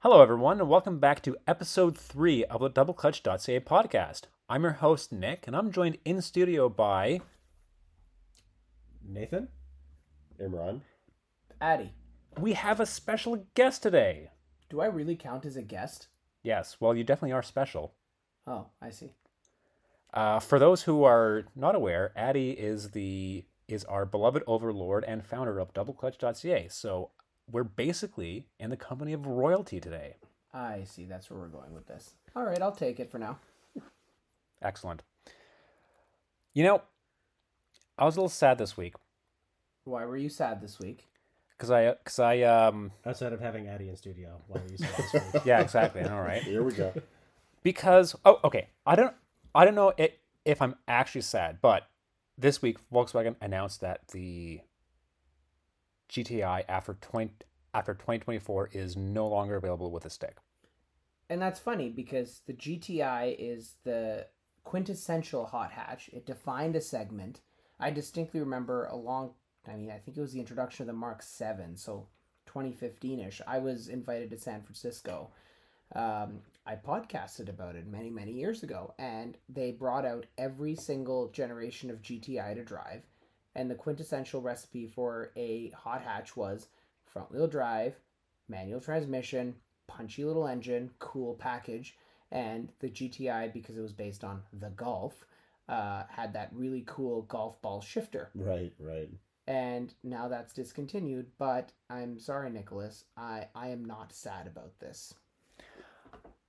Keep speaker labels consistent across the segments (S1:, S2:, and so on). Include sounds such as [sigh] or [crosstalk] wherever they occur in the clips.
S1: Hello, everyone, and welcome back to episode three of the DoubleClutch.ca podcast. I'm your host, Nick, and I'm joined in studio by.
S2: Nathan?
S3: Imran.
S4: Adi,
S1: We have a special guest today.
S4: do I really count as a guest?
S1: Yes, well, you definitely are special.
S4: Oh, I see.
S1: Uh, for those who are not aware, Adi is the is our beloved overlord and founder of DoubleClutch.ca. So we're basically in the company of royalty today.
S4: I see. That's where we're going with this. All right, I'll take it for now.
S1: Excellent. You know, I was a little sad this week
S4: Why were you sad this week?
S1: because I because I um
S2: Outside of having Adi in studio, why were you saying this week? [laughs]
S1: yeah exactly All right.
S3: Here we go.
S1: because oh okay I don't I don't know it, if I'm actually sad but this week Volkswagen announced that the GTI after 20 after 2024 is no longer available with a stick.
S4: And that's funny because the GTI is the quintessential hot hatch. It defined a segment. I distinctly remember a long I mean, I think it was the introduction of the Mark 7, so 2015ish. I was invited to San Francisco. Um, I podcasted about it many, many years ago, and they brought out every single generation of GTI to drive. And the quintessential recipe for a hot hatch was front wheel drive, manual transmission, punchy little engine, cool package, and the GTI because it was based on the Golf uh, had that really cool golf ball shifter.
S3: Right, right.
S4: And now that's discontinued. But I'm sorry, Nicholas, I I am not sad about this.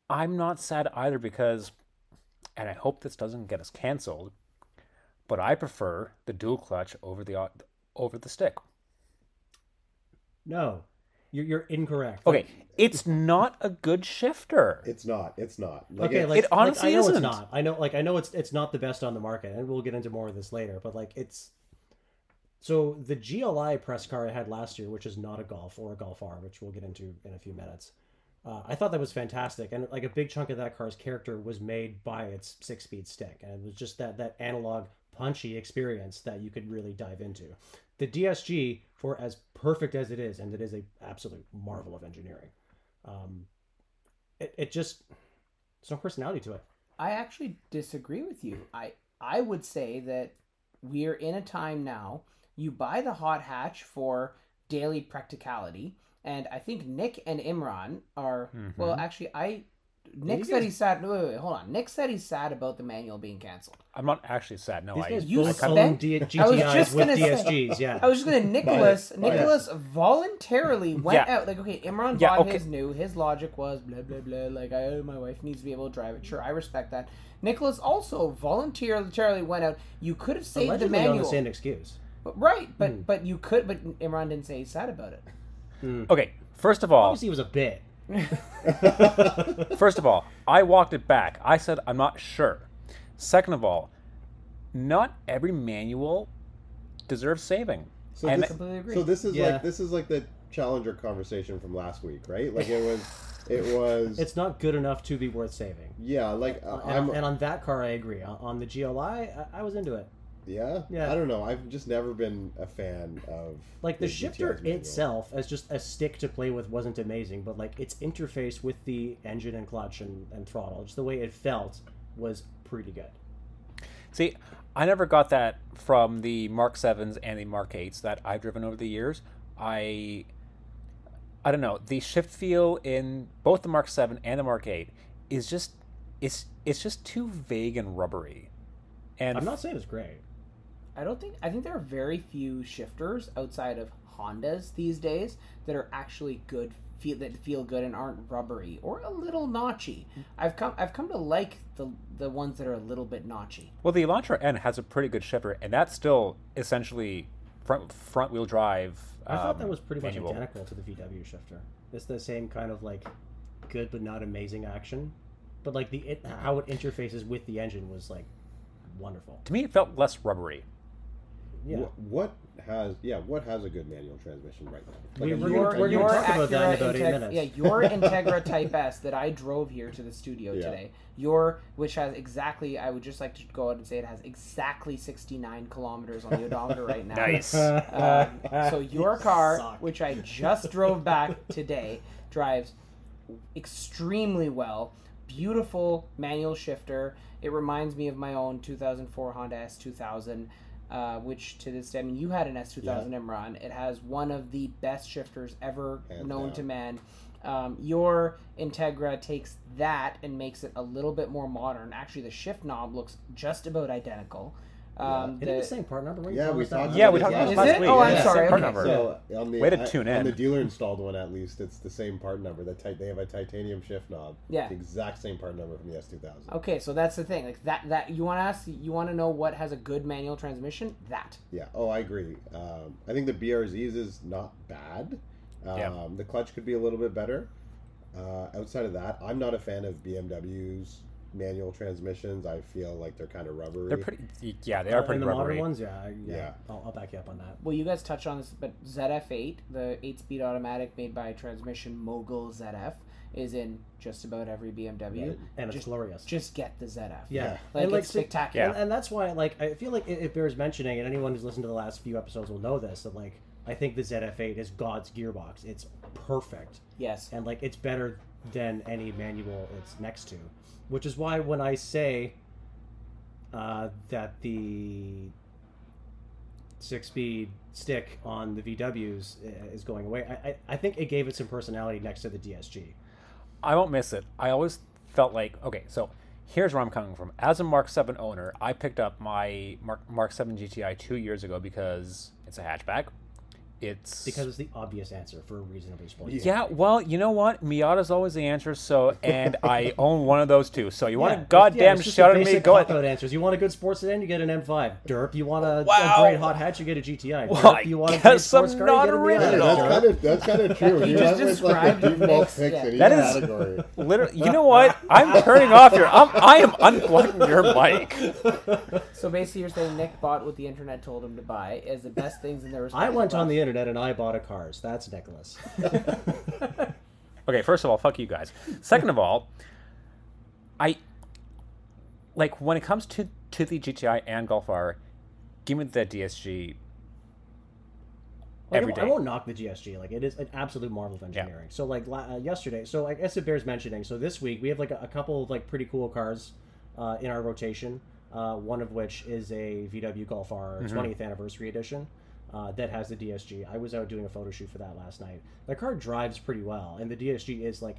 S1: I'm not sad either because, and I hope this doesn't get us canceled, but I prefer the dual clutch over the over the stick.
S2: No, you're, you're incorrect.
S1: Okay, it's not a good shifter.
S3: It's not. It's not. Like
S2: okay,
S3: it-
S2: like,
S1: it honestly
S2: like, I know
S1: isn't.
S2: it's not. I know, like, I know it's it's not the best on the market, and we'll get into more of this later. But like, it's so the GLI press car I had last year, which is not a Golf or a Golf R, which we'll get into in a few minutes. Uh, I thought that was fantastic, and like a big chunk of that car's character was made by its six-speed stick, and it was just that that analog punchy experience that you could really dive into. The DSG, for as perfect as it is, and it is a absolute marvel of engineering, um, it, it just there's no personality to it.
S4: I actually disagree with you. I I would say that we're in a time now. You buy the hot hatch for daily practicality, and I think Nick and Imran are well. Actually, I Nick said he's sad. No, wait, wait, hold on. Nick said he's sad about the manual being canceled.
S1: I'm not actually sad. No,
S2: These
S1: I,
S2: guys
S4: you
S2: both
S4: spent-
S2: own D-
S4: I was
S2: GTIs
S4: just
S2: with
S4: gonna say-
S2: DSGs. Yeah,
S4: I was just gonna Nicholas.
S3: Buy it.
S4: Nicholas voluntarily went
S1: Yeah.
S4: out. Like, okay, Imran
S1: Yeah,
S4: bought
S1: okay.
S4: his new. His logic was blah blah blah. Like, I, my wife needs to be able to drive it. Sure, I respect that. Nicholas also voluntarily went out. You could have saved
S2: allegedly
S4: the
S2: on
S4: manual.
S2: the same excuse.
S4: But- right, but
S2: Hmm.
S4: but you could. But Imran didn't say he's sad about it.
S1: okay. First of all,
S2: Obviously, it was a bit. [laughs]
S1: first of all, I walked it back. I said I'm not sure. Second of all, not every manual deserves saving.
S3: so
S1: and-
S3: this,
S4: Completely agree.
S3: so this is
S2: Yeah.
S3: like this is like the challenger conversation from last week, right? Like it was, it was.
S2: It's not good enough to be worth saving.
S3: yeah, like uh,
S2: And,
S3: I'm.
S2: and on that car, I agree. On, on the GLI, I, I was into it.
S3: Yeah,
S2: Yeah.
S3: I don't know. I've just never been a fan of
S2: Like the
S3: GTI's
S2: shifter itself, as just a stick to play with, wasn't amazing. But like its interface with the engine and clutch and, and throttle, just the way it felt, was pretty good.
S1: See, I never got that from the Mark Sevens and the Mark Eights that I've driven over the years. I, I don't know. The shift feel in both the Mark Seven and the Mark Eight is just it's it's just too vague and rubbery. And
S2: I'm not saying it's great.
S4: I don't think. I think there are very few shifters outside of Hondas these days that are actually good. Feel that feel good and aren't rubbery or a little notchy. I've come. I've come to like the the ones that are a little bit notchy.
S1: well, the Elantra N has a pretty good shifter, and that's still essentially front front wheel drive.
S2: I thought that
S1: um,
S2: was pretty much identical to the VW shifter. It's the same kind of like good but not amazing action, but like the it, how it interfaces with the engine was like wonderful.
S1: To me, it felt less rubbery.
S2: Yeah.
S3: Wh- What has yeah? What has a good manual transmission right now?
S2: We- we're
S3: new-
S2: gonna- we're gonna
S4: your
S2: talk about that in
S4: Acura
S2: about eight minutes.
S4: Yeah, your [laughs] Integra Type S that I drove here to the studio
S3: Yeah.
S4: today. Your which has exactly. I would just like to go out and say it has exactly sixty nine kilometers on the odometer right now. [laughs]
S1: Nice.
S4: Um, so your [laughs] car,
S2: suck.
S4: which I just drove back today, drives extremely well. Beautiful manual shifter. It reminds me of my own 2004 Honda S2000, uh, which to this day, I mean, you had an S2000 Imran. It has one of the best shifters ever
S3: Hands
S4: known
S3: down.
S4: to man. Um, your Integra takes that and makes it a little bit more modern. Actually, the shift knob looks just about identical. Um,
S2: Isn't it the same part number? Weren't you
S3: Yeah, we talked
S2: last
S1: Yeah,
S3: about
S1: we talked about
S3: last
S1: this last
S4: it?
S1: week.
S4: Oh, I'm
S1: Yeah,
S4: sorry,
S1: part
S4: okay.
S1: number.
S3: So on the
S1: Way to
S3: I-
S1: tune
S3: on the dealer installed one at least, it's the same part number. The ti- they have a titanium shift knob.
S4: Yeah.
S3: the exact same part number from the S2000.
S4: Okay, so that's the thing. Like that that you want to ask you want to know what has a good manual transmission? That.
S3: Yeah. Oh, I agree. Um, I think the BRZs is not bad. Um,
S1: Yeah.
S3: The clutch could be a little bit better. Uh, outside of that, I'm not a fan of BMW's manual transmissions. I feel like they're kind of rubbery.
S1: They're pretty. Yeah, they are
S2: Uh,
S1: pretty
S2: in the modern ones, yeah, yeah.
S3: Yeah.
S2: I'll, I'll back you up on that.
S4: Well, you guys touched on this, but ZF8, the 8-speed automatic made by transmission mogul ZF, is in just about every BMW.
S3: Right.
S2: And it's
S4: Just-
S2: glorious.
S4: Just get the ZF.
S2: yeah,
S4: Like,
S2: and like
S4: it's spectacular.
S1: Yeah.
S2: and, and that's why like I feel like it, it bears mentioning, and anyone who's listened to the last few episodes will know this. That like I think the ZF8 is God's gearbox. It's perfect,
S4: Yes.
S2: and like it's better than any manual it's next to, which is why when I say uh, that the six-speed stick on the VWs is going away, I, I I think it gave it some personality next to the DSG.
S1: I won't miss it. I always felt like okay, so here's where I'm coming from. As a Mark 7 owner, I picked up my Mark Mark 7 GTI two years ago because it's a hatchback. It's
S2: Because it's the obvious answer for a reasonably sporty.
S1: yeah. Well, you know what? Miata's always the answer. So, and [laughs] I own one of those too. So you want
S2: Yeah,
S1: to
S2: it's-
S1: goddamn
S2: yeah, it's just
S1: shout
S2: the
S1: at me? Go ahead.
S2: answers. You want a good sports sedan, you get an M5. Derp, you want a,
S1: Wow.
S2: a great hot hatch, you get a GTI.
S1: Well,
S2: Derp,
S1: I
S2: you want a great sports
S1: I'm
S2: car,
S1: not
S2: you get a
S3: Yeah,
S1: original.
S3: That's kind of that's kind of true. [laughs]
S4: He
S3: You
S4: just
S3: went with, like
S4: described
S3: the
S4: the
S3: default picks
S4: yeah.
S3: in
S1: That is-
S3: category.
S1: Literally, you know [laughs] what? I'm turning off your. I'm, I am unplugging your mic.
S4: So basically, you're saying Nick bought what the internet told him to buy as the best things in their.
S2: I went on the
S4: respective
S2: internet and I bought a cars. That's Nicholas. [laughs]
S1: Okay, first of all, fuck you guys. Second of all, I like when it comes to to the GTI and Golf R, give me the DSG
S2: Like,
S1: every
S2: I,
S1: day.
S2: I won't knock the DSG. Like it is an absolute marvel of engineering. So like uh, yesterday, so I guess it bears mentioning. So this week we have like a, a couple of like pretty cool cars uh, in our rotation. Uh, one of which is a VW Golf R 20th anniversary edition uh, that has the DSG. I was out doing a photo shoot for that last night. The car drives pretty well, and the DSG is like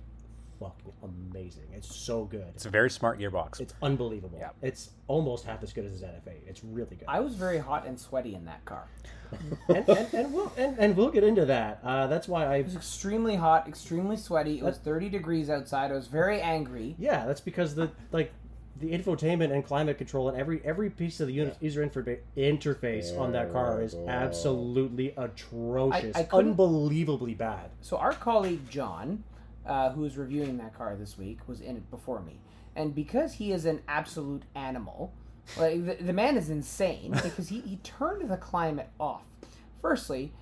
S2: fucking amazing. It's so good.
S1: It's a very smart gearbox.
S2: It's unbelievable.
S1: Yeah.
S2: It's almost half as good as the ZF8. It's really good.
S4: I was very hot and sweaty in that car. [laughs]
S2: and, and, and we'll and, and we'll get into that. Uh, that's why I
S4: It was extremely hot, extremely sweaty. It was 30 degrees outside. I was very angry.
S2: Yeah, that's because the like the infotainment and climate control and every every piece of the uni- user interfa- interface on that car is
S3: Terrible.
S2: absolutely atrocious,
S4: I- I couldn't-
S2: unbelievably bad.
S4: So our colleague John, uh, who was reviewing that car this week, was in it before me, and because he is an absolute animal, like the, the man is insane [laughs] because he, he turned the climate off. Firstly,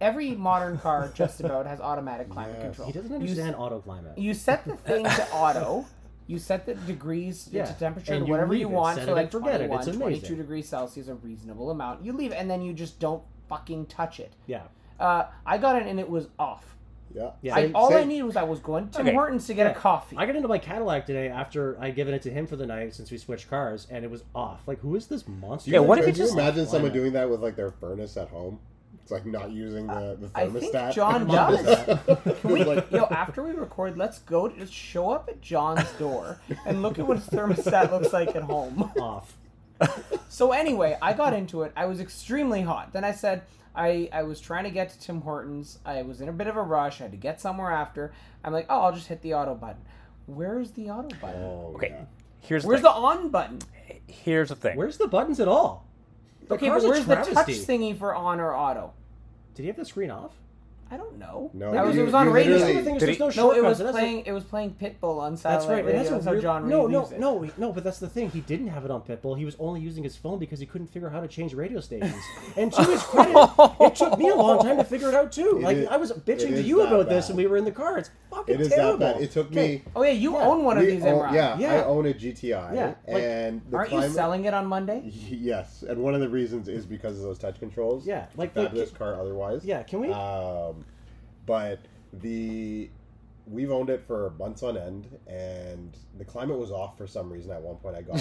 S4: every modern car just about has automatic climate
S3: Yes.
S4: control.
S2: He doesn't
S4: You s-
S2: understand auto climate.
S4: You set the thing to auto. [laughs] You set the degrees
S2: Yeah,
S4: to temperature
S2: and
S4: to whatever
S2: leave
S4: you want.
S2: Set
S4: So
S2: it
S4: like
S2: and forget it. It's amazing.
S4: 22 degrees Celsius, a reasonable amount. You leave it, and then you just don't fucking touch it.
S2: Yeah,
S4: Uh, I got it, and it was off.
S3: Yeah.
S2: Yeah.
S4: I,
S3: Same-
S4: all I needed was I was going to Tim
S1: Okay.
S4: Hortons to get
S2: Yeah.
S4: a coffee.
S2: I got into my Cadillac today after I'd given it to him for the night since we switched cars, and it was off. Like, who is this monster?
S1: Yeah, what if you
S3: you
S1: just-
S3: imagine someone
S2: Climate.
S3: doing that with like their furnace at home? It's like not using the, the
S4: I think
S3: thermostat.
S4: John [laughs]
S2: does.
S4: Can we,
S3: Like- [laughs]
S4: yo, after we record, let's go to just show up at John's door and look at what his thermostat looks like at home. [laughs]
S2: off?
S4: So anyway, I got into it. I was extremely hot. Then I said I, I was trying to get to Tim Hortons. I was in a bit of a rush. I had to get somewhere after. I'm like, oh, I'll just hit the auto button. Where's the auto button?
S3: Oh,
S1: Okay,
S3: yeah.
S1: here's
S4: Where's
S1: the,
S4: the on button?
S1: here's the thing.
S2: Where's the buttons at all? The
S4: Okay, but
S2: a
S4: where's the touch
S2: travesty.
S4: thingy for on or auto?
S2: Did he have the screen off?
S4: I don't know.
S3: No,
S4: that was,
S3: you-
S4: it was on radio.
S3: literally-
S2: thing there's
S1: he-
S2: no
S4: No, it was
S2: that's a-
S4: playing. It was playing Pitbull on
S2: That's
S4: satellite
S2: right. and
S4: radio.
S2: That's,
S4: That's
S2: a
S4: how
S2: real-
S4: John
S2: no,
S4: Reed
S2: no,
S4: used it.
S2: no, no. But that's the thing. He didn't have it on Pitbull. He was only using his phone because he couldn't figure out how to change radio stations. And to his credit, [laughs] it took me a long time to figure it out too.
S3: It
S2: like
S3: is-
S2: I was bitching to you
S3: that
S2: about this, and we were in the car. It's fucking
S3: It is
S2: terrible.
S3: that bad. It took me.
S4: Oh yeah, you
S2: Yeah.
S4: own one of
S3: we
S4: these,
S3: own- yeah,
S2: Yeah.
S3: I own a GTI.
S2: Yeah,
S3: and the
S4: Aren't you selling it on Monday? [laughs]
S3: Yes, and one of the reasons is because of those touch controls.
S2: Yeah, like,
S3: fabulous
S2: like-
S3: car otherwise.
S2: Yeah, can we?
S3: Um, But the we've owned it for months on end, and the climate was off for some reason. At one point, I got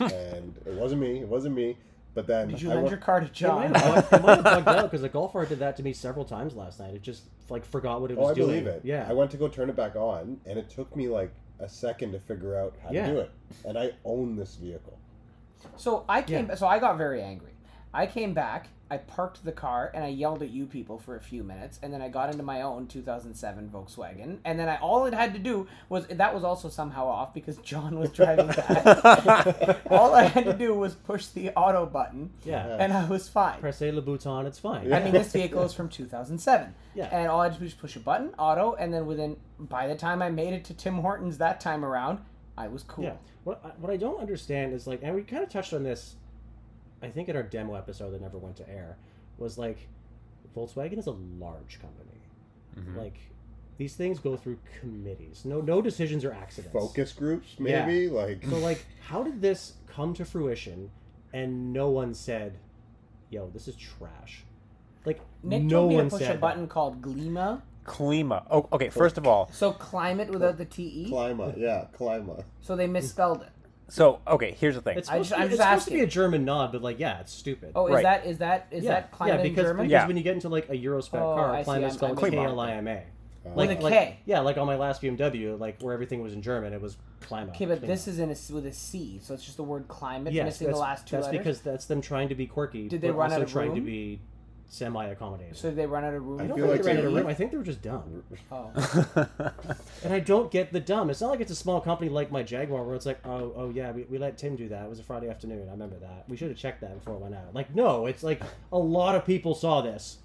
S3: in, [laughs] and it wasn't me. It wasn't me. But then
S4: Did you
S3: I
S4: lend
S3: went-
S4: your car to
S2: It might
S4: John?
S2: have it might have bugged [laughs] out because the golf R did that to me several times last night. It just like forgot what it
S3: Oh,
S2: was
S3: I
S2: doing.
S3: believe it.
S2: Yeah.
S3: I went to go turn it back on, and it took me like a second to figure out how
S2: Yeah.
S3: to do it. And I own this vehicle.
S4: So I came. So I got very angry. I came back. I parked the car and I yelled at you people for a few minutes, and then I got into my own 2007 Volkswagen, and then I all it had to do was that was also somehow off because John was driving back. [laughs] all I had to do was push the auto button,
S2: yeah.
S4: and I was fine.
S2: Press A Le Bouton, it's fine.
S4: I mean, this [laughs] vehicle is from 2007.
S2: Yeah.
S4: And all I had to do was push a button, auto, and then within, by the time I made it to Tim Hortons that time around, I was cool.
S2: Yeah. What I, what I don't understand is like, and we kind of touched on this, I think in our demo episode that never went to air, was like, Volkswagen is a large company.
S1: Mhm.
S2: Like, these things go through committees. No, no decisions are accidents.
S3: Focus groups,
S2: Yeah.
S3: maybe like
S2: So like, [laughs] how did this come to fruition, and no one said, "Yo, this is trash." Like,
S4: Nick
S2: no
S4: told me
S2: one
S4: to push
S2: said
S4: a button called Glima.
S1: Klima. Oh, okay. First of all,
S4: So climate without the TE.
S3: Clima. Yeah, Clima.
S4: So they misspelled it.
S1: So okay. Here's the thing.
S2: That. It's
S4: I
S2: supposed,
S4: just-
S2: to, be,
S4: I'm
S2: it's
S4: just
S2: supposed to be a. German nod, but like, yeah, it's stupid.
S4: Oh, is
S1: Right.
S4: that is that is
S2: yeah,
S4: that climate
S2: yeah, because,
S4: in German?
S2: because
S1: Yeah.
S2: when you get into like a Eurospec
S4: Oh,
S2: car,
S4: I see.
S2: climate is
S4: I'm-
S2: spelled
S4: I'm
S2: K
S1: with you.
S2: L I M A.
S3: Uh,
S4: With
S2: Like,
S4: a
S2: like-
S4: K.
S2: yeah, like on my last BMW, like where everything was in German, it was climate.
S4: Okay, but this is in a, with a C, so it's just the word climate
S2: yes,
S4: missing
S2: that's,
S4: the last two
S2: that's
S4: letters.
S2: because that's them trying to be quirky,
S4: Did they
S2: but
S4: run
S2: also
S4: out of
S2: trying to
S4: room?
S2: Be semi-accommodating.
S4: so they run out of room.
S3: I
S2: I don't
S3: feel
S2: think
S3: like
S2: they ran out of room. I think they were just dumb.
S4: oh. [laughs]
S2: And I don't get the dumb. It's not like it's a small company like my Jaguar where it's like, oh, oh yeah, we, we let Tim do that. It was a Friday afternoon. I remember that. We should have checked that before it went out. Like, no, it's like a lot of people saw this.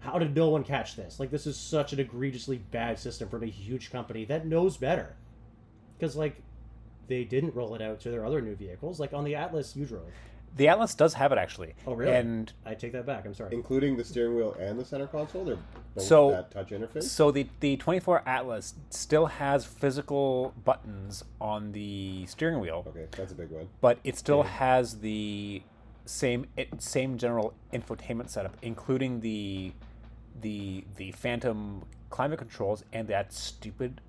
S2: How did no one catch this? Like, this is such an egregiously bad system from a huge company that knows better. Because, like, they didn't roll it out to their other new vehicles. Like on the Atlas you drove.
S1: The Atlas does have it actually.
S2: Oh, really?
S1: And
S2: I take that back. I'm sorry.
S3: including the steering wheel and the center console. They're both
S1: So-
S3: that touch interface.
S1: so the the 24 Atlas still has physical buttons on the steering wheel,
S3: Okay, that's a big one.
S1: but it still has the same it, same general infotainment setup, including the the the Phantom climate controls and that stupid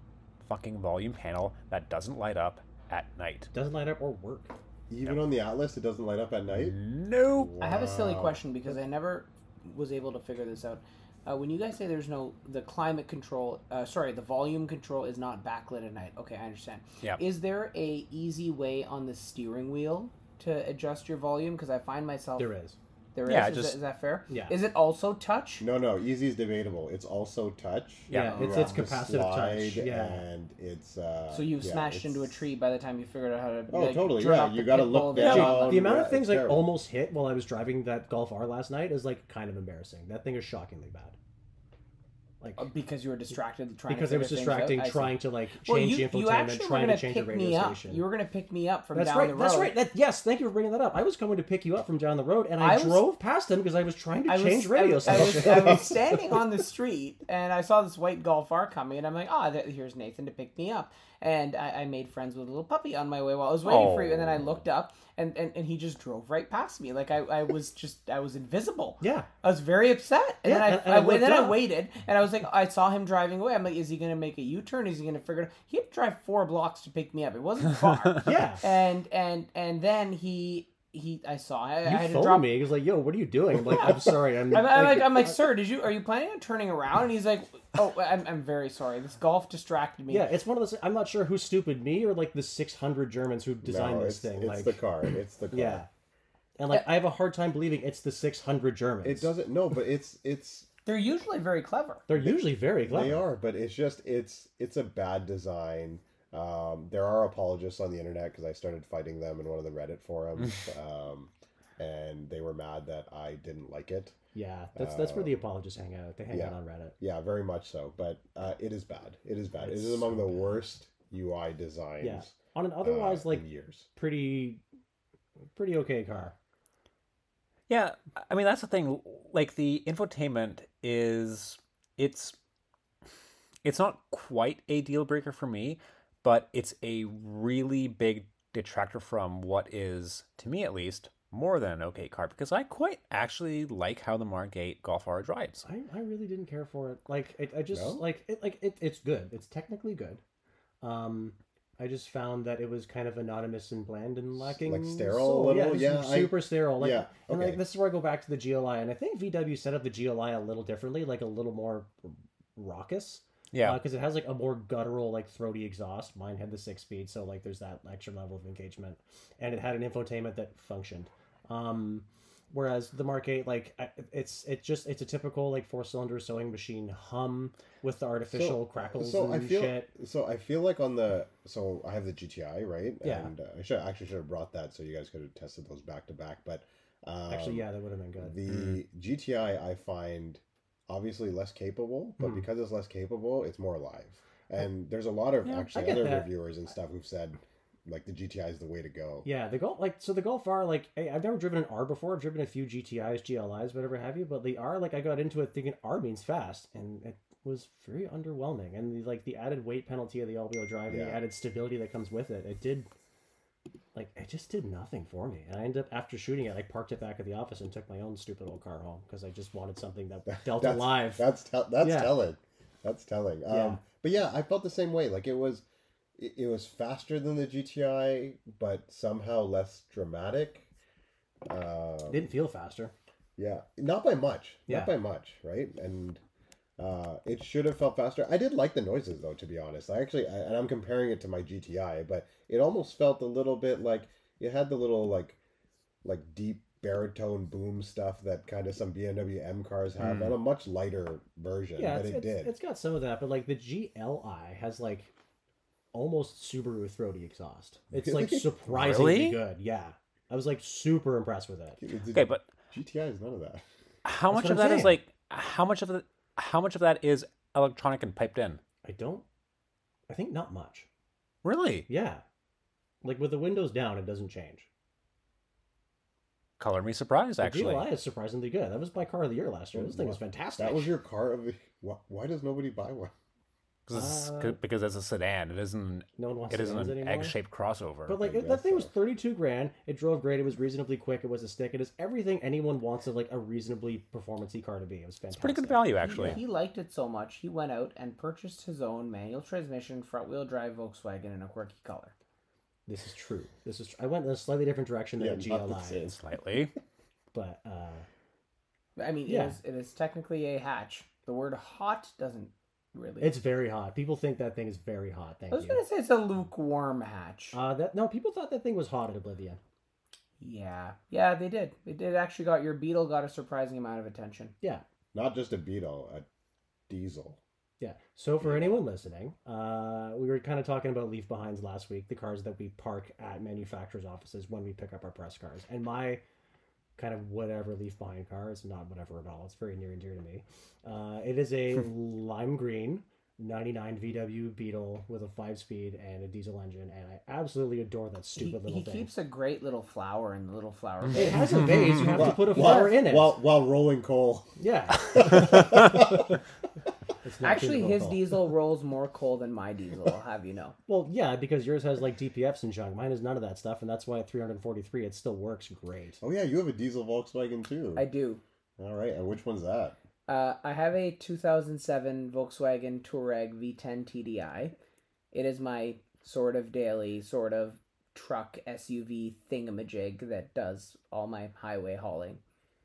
S1: fucking volume panel that doesn't light up at night.
S2: Doesn't light up or work.
S3: Even on the Atlas, it doesn't light up at night.
S1: Nope.
S4: I have a silly question because I never was able to figure this out. Uh, when you guys say there's no the climate control, uh, sorry, the volume control is not backlit at night. Okay, I understand.
S1: Yeah.
S4: Is there a easy way on the steering wheel to adjust your volume? Because I find myself
S2: There is.
S4: There is.
S1: Yeah,
S4: is,
S1: just-
S4: that, is that fair?
S2: Yeah.
S4: Is it also touch?
S3: No, no, easy is debatable. It's also touch.
S1: Yeah,
S2: it's it's
S3: have
S2: capacitive touch. Yeah.
S3: and it's. Uh,
S4: So you've
S3: yeah,
S4: smashed into a tree by the time you figured out how to.
S3: Oh,
S4: like,
S3: totally, yeah, you
S4: the
S3: gotta look
S4: bull,
S3: down.
S4: the
S3: Yeah,
S2: the amount
S3: yeah,
S2: of things
S3: it's
S2: like
S3: terrible.
S2: almost hit while I was driving that Golf R last night is like kind of embarrassing. That thing is shockingly bad. Like
S4: Uh, because you were distracted trying
S2: because
S4: to
S2: it was
S4: figure things out?
S2: distracting
S4: I
S2: trying to like change
S4: Well, you,
S2: the
S4: you
S2: infotainment, trying to change
S4: pick
S2: the radio
S4: me up.
S2: station.
S4: You were going to pick me up from
S2: That's
S4: down
S2: right.
S4: the road.
S2: That's right. That, yes, thank you for bringing that up. I was coming to pick you up from down the road, and I,
S4: I was-
S2: drove past him because I was trying to
S4: I was,
S2: change
S4: I
S2: radio
S4: was, I was. I was [laughs] standing on the street and I saw this white Golf R coming, and I'm like, oh, here's Nathan to pick me up. And I, I made friends with a little puppy on my way while I was waiting for you. And then I
S1: Oh.
S4: looked up, and, and, and he just drove right past me. Like I, I was just, I was invisible.
S2: yeah,
S4: I was very upset, and
S2: Yeah,
S4: then I,
S2: and-
S4: I,
S2: I
S4: then I waited, and I was like, I saw him driving away. I'm like, is he going to make a U-turn? Is he going to figure it? out? He had to drive four blocks to pick me up. It wasn't far. [laughs]
S2: yeah.
S4: and and and then he he, I saw. I, I
S2: you
S4: had to drop
S2: me. He was like, "Yo, what are you doing?" I'm like, "I'm [laughs] sorry. I'm,
S4: I'm, I'm like, I'm like, sir, did you are you planning on turning around? And he's like, oh, I'm, I'm very sorry. This golf distracted me.
S2: yeah, it's one of those. I'm not sure who's stupid, me or like the 600 Germans who designed
S3: no,
S2: this thing.
S3: It's
S2: like,
S3: the car. It's the car.
S2: yeah, and like I have a hard time believing it's the 600 Germans.
S3: It doesn't. No, but it's it's
S4: They're usually very clever.
S2: They're usually very clever.
S3: They are, but it's just it's it's a bad design. Um, there are apologists on the internet because I started fighting them in one of the Reddit forums, [laughs] um, and they were mad that I didn't like it.
S2: Yeah, that's that's where the apologists hang out. They hang out on Reddit.
S3: Yeah, very much so. But uh, it is bad. It is bad.
S2: It's
S3: it is among
S2: so
S3: the
S2: bad.
S3: worst UI designs.
S2: Yeah, on an
S3: uh,
S2: otherwise like
S3: years.
S2: pretty, pretty okay car.
S1: Yeah, I mean that's the thing. Like the infotainment is it's it's not quite a deal breaker for me, but it's a really big detractor from what is to me at least more than an okay car because I quite actually like how the Mark 8 Golf R drives.
S2: I, I really didn't care for it. Like it, I just
S3: No?
S2: like it like it, it's good. It's technically good. Um I just found that it was kind of anonymous and bland and lacking
S3: like sterile a little? Yeah, I-
S2: super sterile. Like
S3: yeah,
S2: and like
S3: okay.
S2: this is where I go back to the GLI and I think VW set up the GLI a little differently, like a little more raucous.
S1: Yeah.
S2: because it has like a more guttural, like throaty exhaust. Mine had the six speed, so like there's that extra level of engagement, and it had an infotainment that functioned. Um, whereas the Mark Eight, like it's it just it's a typical like four cylinder sewing machine hum with the artificial crackles
S3: so
S2: and
S3: I feel
S2: shit.
S3: so I feel like on the so I have the GTI right
S2: Yeah.
S3: and uh, I should actually should have brought that so you guys could have tested those back to back but um,
S2: Actually, yeah, that would have been good.
S3: the GTI I find obviously less capable but
S2: Hmm.
S3: because it's less capable it's more alive and there's a lot of
S2: Yeah,
S3: actually other
S2: that.
S3: reviewers and stuff who've said like the GTI is the way to go
S2: Yeah, the Golf like so the Golf R like hey, I've never driven an R before. I've driven a few GTIs, GLIs, whatever have you. But the R like I got into it thinking R means fast, and it was very underwhelming. And the, like the added weight penalty of the all-wheel drive and the added stability that comes with it, it did like it just did nothing for me. And I ended up after shooting it, I parked it back at the office and took my own stupid old car home because I just wanted something that [laughs] felt
S3: that's,
S2: alive.
S3: That's tell that's
S2: Yeah.
S3: telling. That's telling. Um,
S2: Yeah.
S3: But yeah, I felt the same way. Like it was, it, it was faster than the GTI, but somehow less dramatic. Uh,
S2: It didn't feel faster.
S3: yeah, not by much.
S2: Yeah.
S3: Not by much, right? And uh, it should have felt faster. I did like the noises though, to be honest. I actually, I, and I'm comparing it to my GTI, but it almost felt a little bit like it had the little like, like deep baritone boom stuff that kind of some BMW M cars have
S1: Mm.
S3: on a much lighter version.
S2: Yeah,
S3: but
S2: it's,
S3: it
S2: it's,
S3: did.
S2: it's got some of that, but like the GLI has like almost Subaru throaty exhaust. It's like surprisingly
S1: Really?
S2: good. Yeah, I was like super impressed with it.
S1: Okay, but
S3: GTI is none of that.
S1: how
S2: That's
S1: much of
S2: I'm
S1: that is
S2: saying.
S1: like how much of the how much of that is electronic and piped in?
S2: I don't. I think not much.
S1: Really?
S2: Yeah, like with the windows down, it doesn't change.
S1: Color me surprised actually.
S2: The
S1: actually.
S2: GLI is surprisingly good. That was my car of the year last year. This thing was fantastic.
S3: That was your car of the. Why, why does nobody buy one?
S1: 'Cause it's-
S2: Uh,
S1: 'cause- because it's a sedan. It isn't
S2: no one wants
S1: it isn't
S2: sedans
S1: an
S2: anymore.
S1: egg-shaped crossover.
S2: But like
S3: I
S2: that
S3: guess
S2: thing was thirty-two grand. It drove great. It was reasonably quick. It was a stick. It is everything anyone wants of like a reasonably performancey car to be. It was fantastic.
S1: it's pretty good value actually.
S4: He, liked it so much, he went out and purchased his own manual transmission, front wheel drive Volkswagen in a quirky color.
S2: This is true. This is. Tr- I went in a slightly different direction than
S3: Yeah,
S2: the
S3: not the
S2: GLI.
S1: Slightly. [laughs]
S2: but uh,
S4: I mean,
S2: Yeah.
S4: it, is, it is technically a hatch. The word hot doesn't really.
S2: it's very hot. People think that thing is very hot. Thank you.
S4: I was
S2: you.
S4: going to say it's a lukewarm hatch.
S2: Uh, that no, people thought that thing was hot at Oblivion.
S4: yeah. Yeah, they did. It did actually got your Beetle got a surprising amount of attention.
S2: Yeah,
S3: Not just a Beetle, a diesel.
S2: yeah. So for anyone listening, uh, we were kind of talking about leave behinds last week, the cars that we park at manufacturers' offices when we pick up our press cars, and my kind of whatever leave behind car It's not whatever at all. It's very near and dear to me. Uh, it is a lime green. 99 VW Beetle with a five speed and a diesel engine, and I absolutely adore that
S4: He,
S2: stupid little
S4: he
S2: thing.
S4: keeps a great little flower in the little flower. Vase.
S2: It has a vase. You have to put a
S3: while-
S2: flower in it.
S3: While, while rolling coal.
S2: yeah. [laughs] [laughs] It's not
S4: Actually, his
S2: at all.
S4: diesel [laughs] rolls more coal than my diesel. I'll have you know.
S2: Well, yeah, because yours has like DPFs and junk. Mine has none of that stuff, and that's why at 343 it still works great.
S3: Oh yeah, you have a diesel Volkswagen too.
S4: I do.
S3: All right, and which one's that?
S4: Uh, I have a 2007 Volkswagen Touareg V10 TDI. It is my sort of daily, sort of truck SUV thingamajig that does all my highway hauling.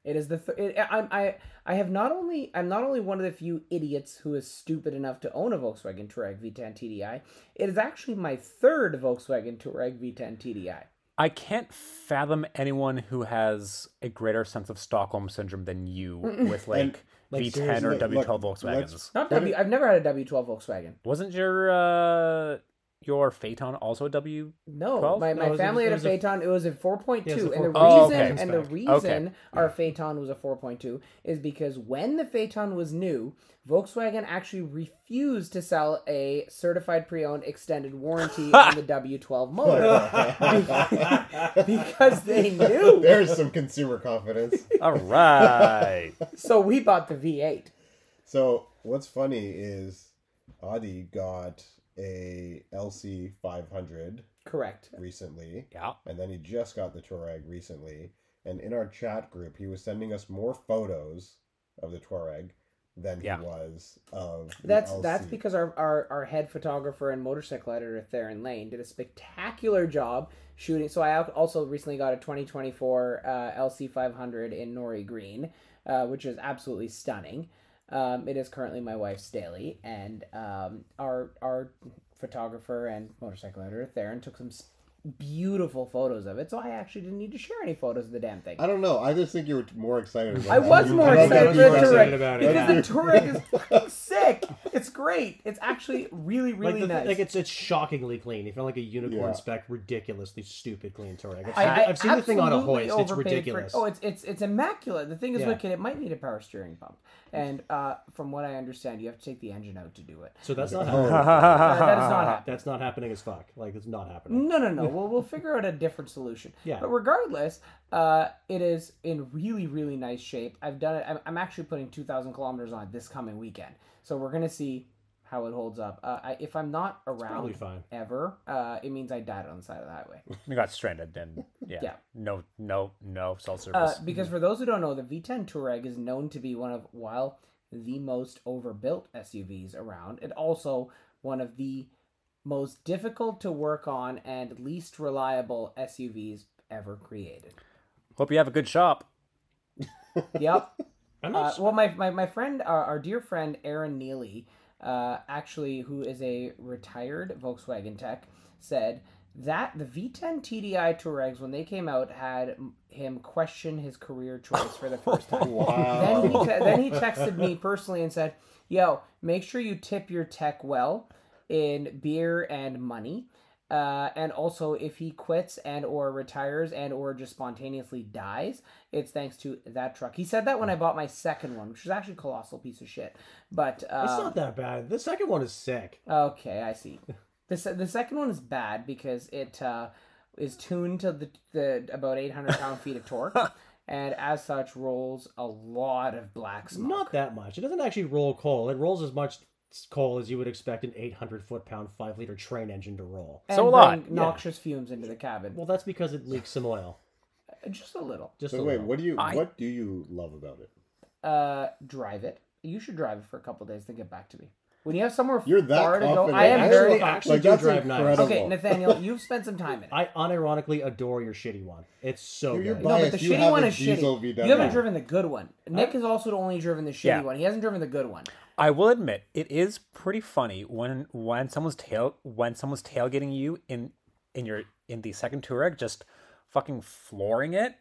S4: It is the th- it, I, I I have not only I'm not only one of the few idiots who is stupid enough to own a Volkswagen Touareg V10 TDI. It is actually my third Volkswagen Touareg V10 TDI.
S1: I can't fathom anyone who has a greater sense of Stockholm syndrome than you [laughs] with like,
S2: like,
S1: V10 or
S3: look,
S1: W12
S3: let's-
S1: Volkswagens.
S4: Not
S3: Put
S4: W.
S3: it-
S4: I've never had a W12 Volkswagen.
S1: Wasn't your uh your Phaeton also a W?
S4: No,
S1: 12?
S4: my,
S2: No,
S4: my
S2: it was a-
S4: family had a
S2: was a-
S4: Phaeton. It was a four point two,
S2: Yeah, it
S4: two,
S2: was a
S4: and the
S2: 4.2.
S1: Oh,
S4: reason
S1: okay.
S4: and the reason
S1: Okay.
S4: our Phaeton was a four point two is because when the Phaeton was new, Volkswagen actually refused to sell a certified pre-owned extended warranty on the [laughs] W twelve [laughs] motor [laughs] because they knew.
S3: There's some consumer confidence.
S1: All right.
S4: So we bought the V eight.
S3: So what's funny is Adi got a LC 500
S4: Correct.
S3: recently,
S1: yeah.
S3: and then he just got the Touareg recently. and in our chat group, he was sending us more photos of the Touareg than
S1: Yeah.
S3: he was of the
S4: That's
S3: LC.
S4: that's because our, our, our head photographer and motorcycle editor Theron Lane did a spectacular job shooting. So I also recently got a 2024 uh, LC500 in Nori Green, uh, which is absolutely stunning. Um, it is currently my wife's daily, and um, our our photographer and motorcycle editor Theron took some beautiful photos of it. So I actually didn't need to share any photos of the damn thing.
S3: I don't know. I just think you were more excited. About it.
S4: I was
S3: it.
S4: more
S3: I
S4: excited
S3: think
S4: for
S3: you
S4: the
S3: were
S2: excited about it,
S4: because
S2: yeah.
S4: the Touareg is [laughs] fucking sick. It's great. It's actually really,
S2: Like,
S4: really
S2: the,
S4: nice.
S2: like it's it's shockingly clean. You feel like a unicorn
S3: Yeah.
S2: spec, ridiculously stupid clean Touareg. I've
S4: I,
S2: seen,
S4: I
S2: I've seen the thing on a
S4: absolutely
S2: hoist. It's
S4: overpaid for-
S2: ridiculous.
S4: oh, it's it's it's immaculate. The thing is
S2: Yeah.
S4: wicked. It might need a power steering pump, and uh, from what I understand, you have to take the engine out to do it.
S2: so that's not
S3: Oh.
S2: happening. [laughs]
S4: Uh, that is not [laughs] happening.
S2: That's not happening as fuck. Like it's not happening.
S4: No, no, no. Well, we'll figure out a different solution.
S2: Yeah.
S4: But regardless, uh, it is in really, really nice shape. I've done it. I'm, I'm actually putting 2,000 kilometers on it this coming weekend, so we're gonna see how it holds up. Uh, I, if I'm not
S2: Probably
S4: around
S2: fine.
S4: ever, uh, it means I died on the side of the highway. [laughs]
S1: We got stranded and yeah,
S4: Yeah.
S1: no, no, no cell
S4: Uh,
S1: service.
S4: because for those who don't know, the V10 Touareg is known to be one of, while the most overbuilt SUVs around, and also one of the most difficult to work on and least reliable SUVs ever created.
S1: Hope you have a good shop. [laughs]
S4: Yep.
S2: I'm
S4: Uh, well, my, my, my friend, our, our dear friend Aaron Neely, uh, actually, who is a retired Volkswagen tech, said that the V10 TDI Touaregs, when they came out, had him question his career choice for the first time. [laughs]
S3: Wow.
S4: then he te- then he texted me personally and said, "Yo, make sure you tip your tech well in beer and money." Uh, and also, if he quits and or retires and or just spontaneously dies, it's thanks to that truck. He said that when I bought my second one, which was actually a colossal piece of shit. But um,
S2: it's not that bad. The second one is sick.
S4: Okay, I see. The se- the second one is bad because it uh, is tuned to the, the about 800 pound feet of torque, [laughs] and as such rolls a lot of black smoke.
S2: Not that much. It doesn't actually roll coal. It rolls as much coal as you would expect an 800 foot pound 5 liter train engine to roll.
S4: and
S1: So a lot,
S4: bring noxious fumes into the cabin.
S2: Well, that's because it leaks some oil.
S4: Just a little.
S2: Just
S3: So
S2: a
S3: wait,
S2: little.
S3: what do you
S1: I-
S3: what do you love about it?
S4: Uh, drive it. You should drive it for a couple days to get back to me. When you have somewhere
S3: You're that
S4: far to go. I am
S2: Actually-
S4: very.
S2: actually
S3: like
S2: do
S3: that's
S2: drive nice.
S4: Okay, Nathaniel, you've spent some time in it.
S2: I unironically adore your shitty one. It's so
S3: You're- you're
S2: good.
S4: No, but the
S3: You
S4: shitty one is shitty.
S3: VW.
S4: You haven't driven the good one. Nick has also only driven the shitty
S1: Yeah.
S4: one. He hasn't driven the good one.
S1: I will admit it is pretty funny when when someone's tail when someone's tailgating you in in your in the second Touareg, just fucking flooring it,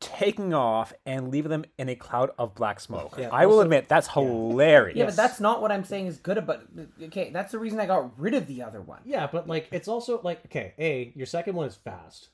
S1: taking off and leaving them in a cloud of black smoke.
S2: Yeah,
S1: I will admit that's hilarious.
S4: Yeah, but that's not what I'm saying is good about. Okay, that's the reason I got rid of the other one.
S2: Yeah, but like it's also like okay, a your second one is fast.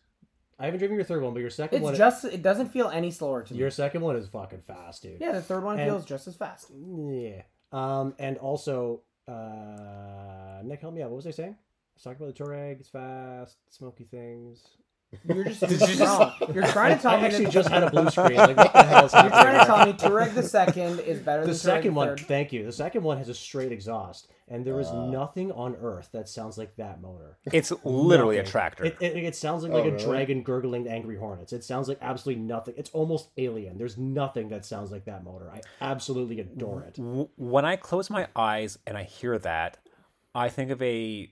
S2: I haven't driven your third one, but your second
S4: It's
S2: one,
S4: just it doesn't feel any slower to me.
S2: your second one is fucking fast, dude.
S4: Yeah, the third one
S2: And-
S4: feels just as fast.
S2: Yeah. Um, and also, uh, Nick, help me out. What was I saying? I was talking about the Touareg. It's fast, smoky things.
S4: You're just,
S1: Did
S4: you're
S1: just-
S4: You're trying to tell
S2: I
S4: me
S2: actually
S4: that-
S2: just had a blue screen. Like, what the [laughs] hell is
S4: You're
S2: happening?
S4: trying to tell me Touareg the second is better
S2: the
S4: than
S2: second
S4: Touareg
S2: one,
S4: the third.
S2: thank you. The second one has a straight exhaust, and there is
S3: Uh.
S2: nothing on earth that sounds like that motor.
S1: It's literally a tractor.
S2: It, it, it sounds like,
S3: Oh,
S2: like a
S3: really?
S2: dragon gurgling angry hornets. It sounds like absolutely nothing. It's almost alien. There's nothing that sounds like that motor. I absolutely adore it.
S1: When I close my eyes and I hear that, I think of a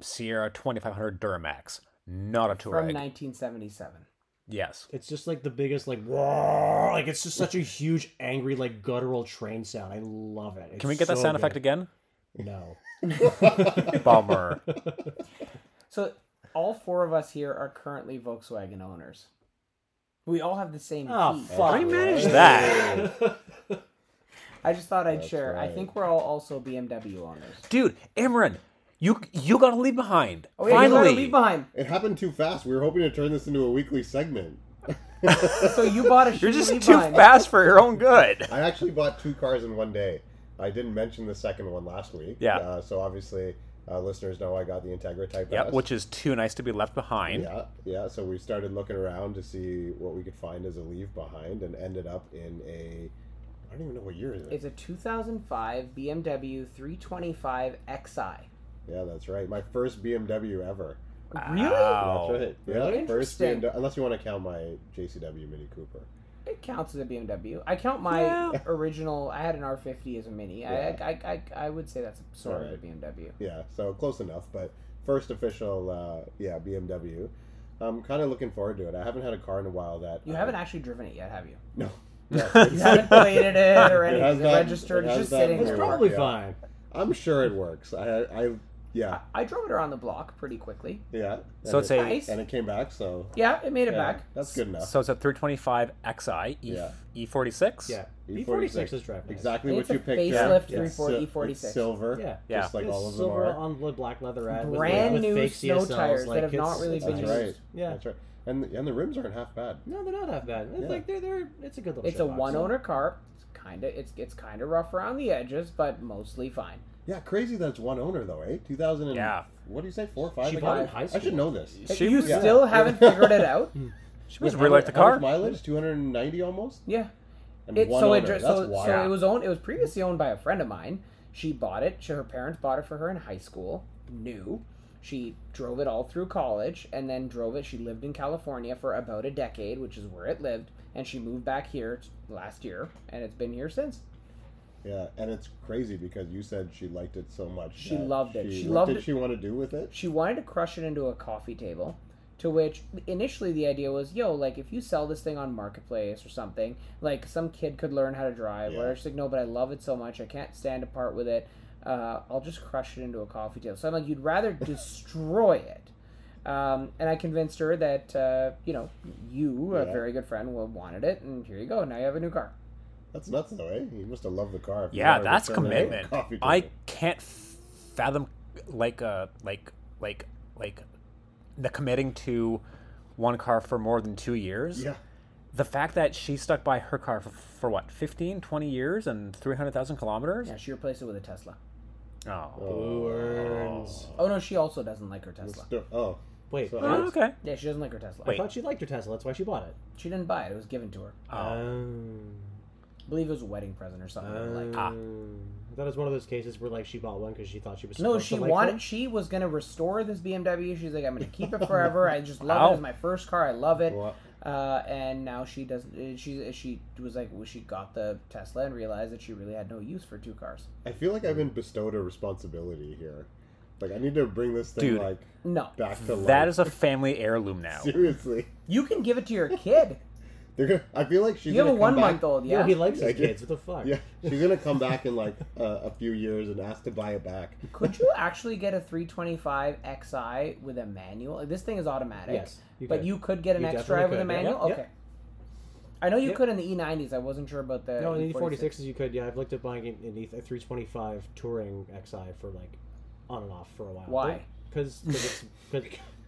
S1: Sierra 2500 Duramax, not a
S4: from 1977.
S1: yes.
S2: It's just like the biggest like roar. Like it's just such a huge angry like guttural train sound. I love it. It's
S1: Can we get that sound
S2: good.
S1: effect again?
S2: No. [laughs] [laughs]
S1: Bummer.
S4: So all four of us here are currently Volkswagen owners. We all have the same
S2: Oh
S4: key.
S2: fuck.
S1: How do you manage that?
S4: I just thought I'd
S3: That's
S4: share. I think we're all also BMW owners.
S1: Dude, Imran, you you gotta leave behind.
S4: Oh yeah, you
S1: Finally.
S4: leave behind.
S3: It happened too fast. We were hoping to turn this into a weekly segment. [laughs]
S4: So you bought a
S1: You're just too
S4: behind.
S1: fast for your own good. [laughs]
S3: I actually bought two cars in one day. I didn't mention the second one last week.
S1: Yeah.
S3: Uh, so obviously, uh, listeners know I got the Integra Type
S1: Yep,
S3: S.
S1: which is too nice to be left behind.
S3: Yeah, yeah. So we started looking around to see what we could find as a leave behind, and ended up in a. I don't even know what year is it.
S4: It's a 2005 BMW 325 Xi.
S3: Yeah, that's right. My first BMW ever.
S4: Really?
S1: Wow.
S3: That's right. Yeah,
S4: Really
S3: first
S4: interesting.
S3: BMW, unless you want to count my JCW Mini Cooper.
S4: It counts as a BMW. I count my
S1: Yeah. [laughs]
S4: original. I had an R50 as a Mini.
S3: Yeah.
S4: I, I, I, I would say that's sort of a
S3: Alright.
S4: BMW.
S3: Yeah, so close enough. But first official, uh, yeah, BMW. I'm kind of looking forward to it. I haven't had a car in a while that
S4: You
S3: I-
S4: haven't actually driven it yet, have you?
S3: No. [laughs]
S4: You haven't plated it [laughs] or
S3: It
S4: anything.
S3: has
S4: It's
S3: that-
S4: registered.
S3: it
S4: It's
S3: has
S4: just
S3: that
S4: sitting
S2: It's
S3: weird-
S4: there.
S2: probably
S3: yeah.
S2: fine.
S3: I'm sure it works. I, I, yeah,
S4: I drove it around the block pretty quickly.
S3: yeah.
S1: So it's
S3: it,
S1: a
S4: Nice.
S3: and it came back. So
S4: Yeah, it made it
S3: yeah,
S4: back.
S3: That's good enough.
S1: So it's a 325 Xi E
S3: Yeah.
S1: E46.
S2: Yeah.
S3: E46
S2: B46 is driving.
S3: exactly
S4: It's
S3: what
S4: a
S3: you picked.
S4: facelift
S3: yeah.
S4: 340
S3: It's sil-
S4: E46.
S3: silver.
S2: Yeah.
S1: Yeah.
S3: Just like
S2: It's
S3: all of them
S2: silver
S3: are.
S2: on the black leather red with,
S4: Brand
S2: with
S4: new
S2: fake
S4: snow
S2: CSLs,
S4: tires that
S2: like,
S4: have not
S2: it's-
S4: really
S2: it's
S4: been
S3: That's
S4: used.
S3: right.
S2: Yeah.
S3: That's right. And and the rims aren't half bad.
S2: No, they're not half bad. It's
S3: Yeah.
S2: like they're they're it's a good little.
S4: It's a
S2: shitbox.
S4: one owner car. It's kind of it's it's kind of rough around the edges, but mostly fine.
S3: Yeah, crazy that it's one owner though, eh? 2000 and
S1: Yeah.
S3: what do you say? Four, or five?
S2: She
S3: again?
S2: bought it in high
S3: I should know this.
S1: She
S4: you
S1: was-
S3: yeah.
S4: still [laughs] haven't figured it out?
S1: She was
S3: How
S1: really like the
S3: how much
S1: car.
S3: mileage? 290 almost.
S4: Yeah.
S3: And
S4: It,
S3: one
S4: so it
S3: owner.
S4: dr-
S3: That's
S4: so,
S3: wild.
S4: so it was owned. It was previously owned by a friend of mine. She bought it. She, her parents bought it for her in high school. New. She drove it all through college, and then drove it. She lived in California for about a decade, which is where it lived. And she moved back here last year, and it's been here since.
S3: Yeah, and it's crazy because you said she liked it so much.
S4: She loved it. She
S3: what
S4: loved
S3: did
S4: it.
S3: she want to do with it?
S4: She wanted to crush it into a coffee table. To which initially the idea was, yo, like if you sell this thing on marketplace or something, like some kid could learn how to drive.
S3: Yeah.
S4: Where she's like, no, but I love it so much, I can't stand apart with it. Uh, I'll just crush it into a coffee table. So I'm like, you'd rather [laughs] destroy it. Um, and I convinced her that uh, you know you, a very good friend, wanted it, and here you go. Now you have a new car.
S3: That's nuts though, eh? You must have loved the car.
S1: Yeah, that's
S3: turn it into a
S1: commitment. [laughs] I can't fathom like uh like like like the committing to one car for more than two years.
S3: Yeah.
S1: The fact that she stuck by her car for, for what 15, 20 years and 300,000 kilometers?
S4: Yeah, she replaced it with a Tesla.
S1: Oh.
S2: Who?
S4: Oh no, she also doesn't like her Tesla.
S3: still- oh,
S2: Wait,
S3: So-
S2: what?
S1: Oh, okay.
S4: Yeah, she doesn't like her Tesla.
S2: I thought she liked her Tesla. That's why she bought it.
S4: She didn't buy it; it was given to her.
S1: Oh.
S2: Um,
S4: I believe it was a wedding present or something. like
S1: Ah.
S2: um, I thought it was one of those cases where like she bought one because she thought she was
S4: no, she
S2: to like
S4: wanted.
S2: them.
S4: She was gonna restore this BMW. She's like, I'm gonna keep it [laughs] forever. I just love
S1: Wow.
S4: it. It's my first car. I love it.
S3: well,
S4: Uh, and now she doesn't. uh, She she was like, well, she got the Tesla and realized that she really had no use for two cars.
S3: I feel like I've been bestowed a responsibility here. Like I need to bring this thing
S1: Dude.
S3: like
S4: No,
S3: back to life.
S1: That is a family heirloom now. [laughs]
S3: seriously.
S4: you can give it to your kid.
S3: They're gonna. I feel like she's
S4: you have a
S3: gonna
S4: one
S3: come back.
S4: month old.
S2: Yeah,
S4: Yeah.
S2: he likes
S3: I
S2: his kids. What the fuck?
S3: Yeah, she's gonna come back in like uh, a few years and ask to buy it back.
S4: Could you actually get a 325 Xi with a manual? Like, this thing is automatic.
S2: Yes, you
S4: but
S2: could.
S4: you could get an
S2: You
S4: X drive with a
S2: could, yeah.
S4: manual. Okay. I know you
S2: Yep.
S4: could in the E90s. I wasn't sure about the.
S2: No, in the
S4: E46.
S2: E46s you could. Yeah, I've looked at buying an an E- a 325 Touring XI for like on and off for a while.
S4: Why?
S2: Because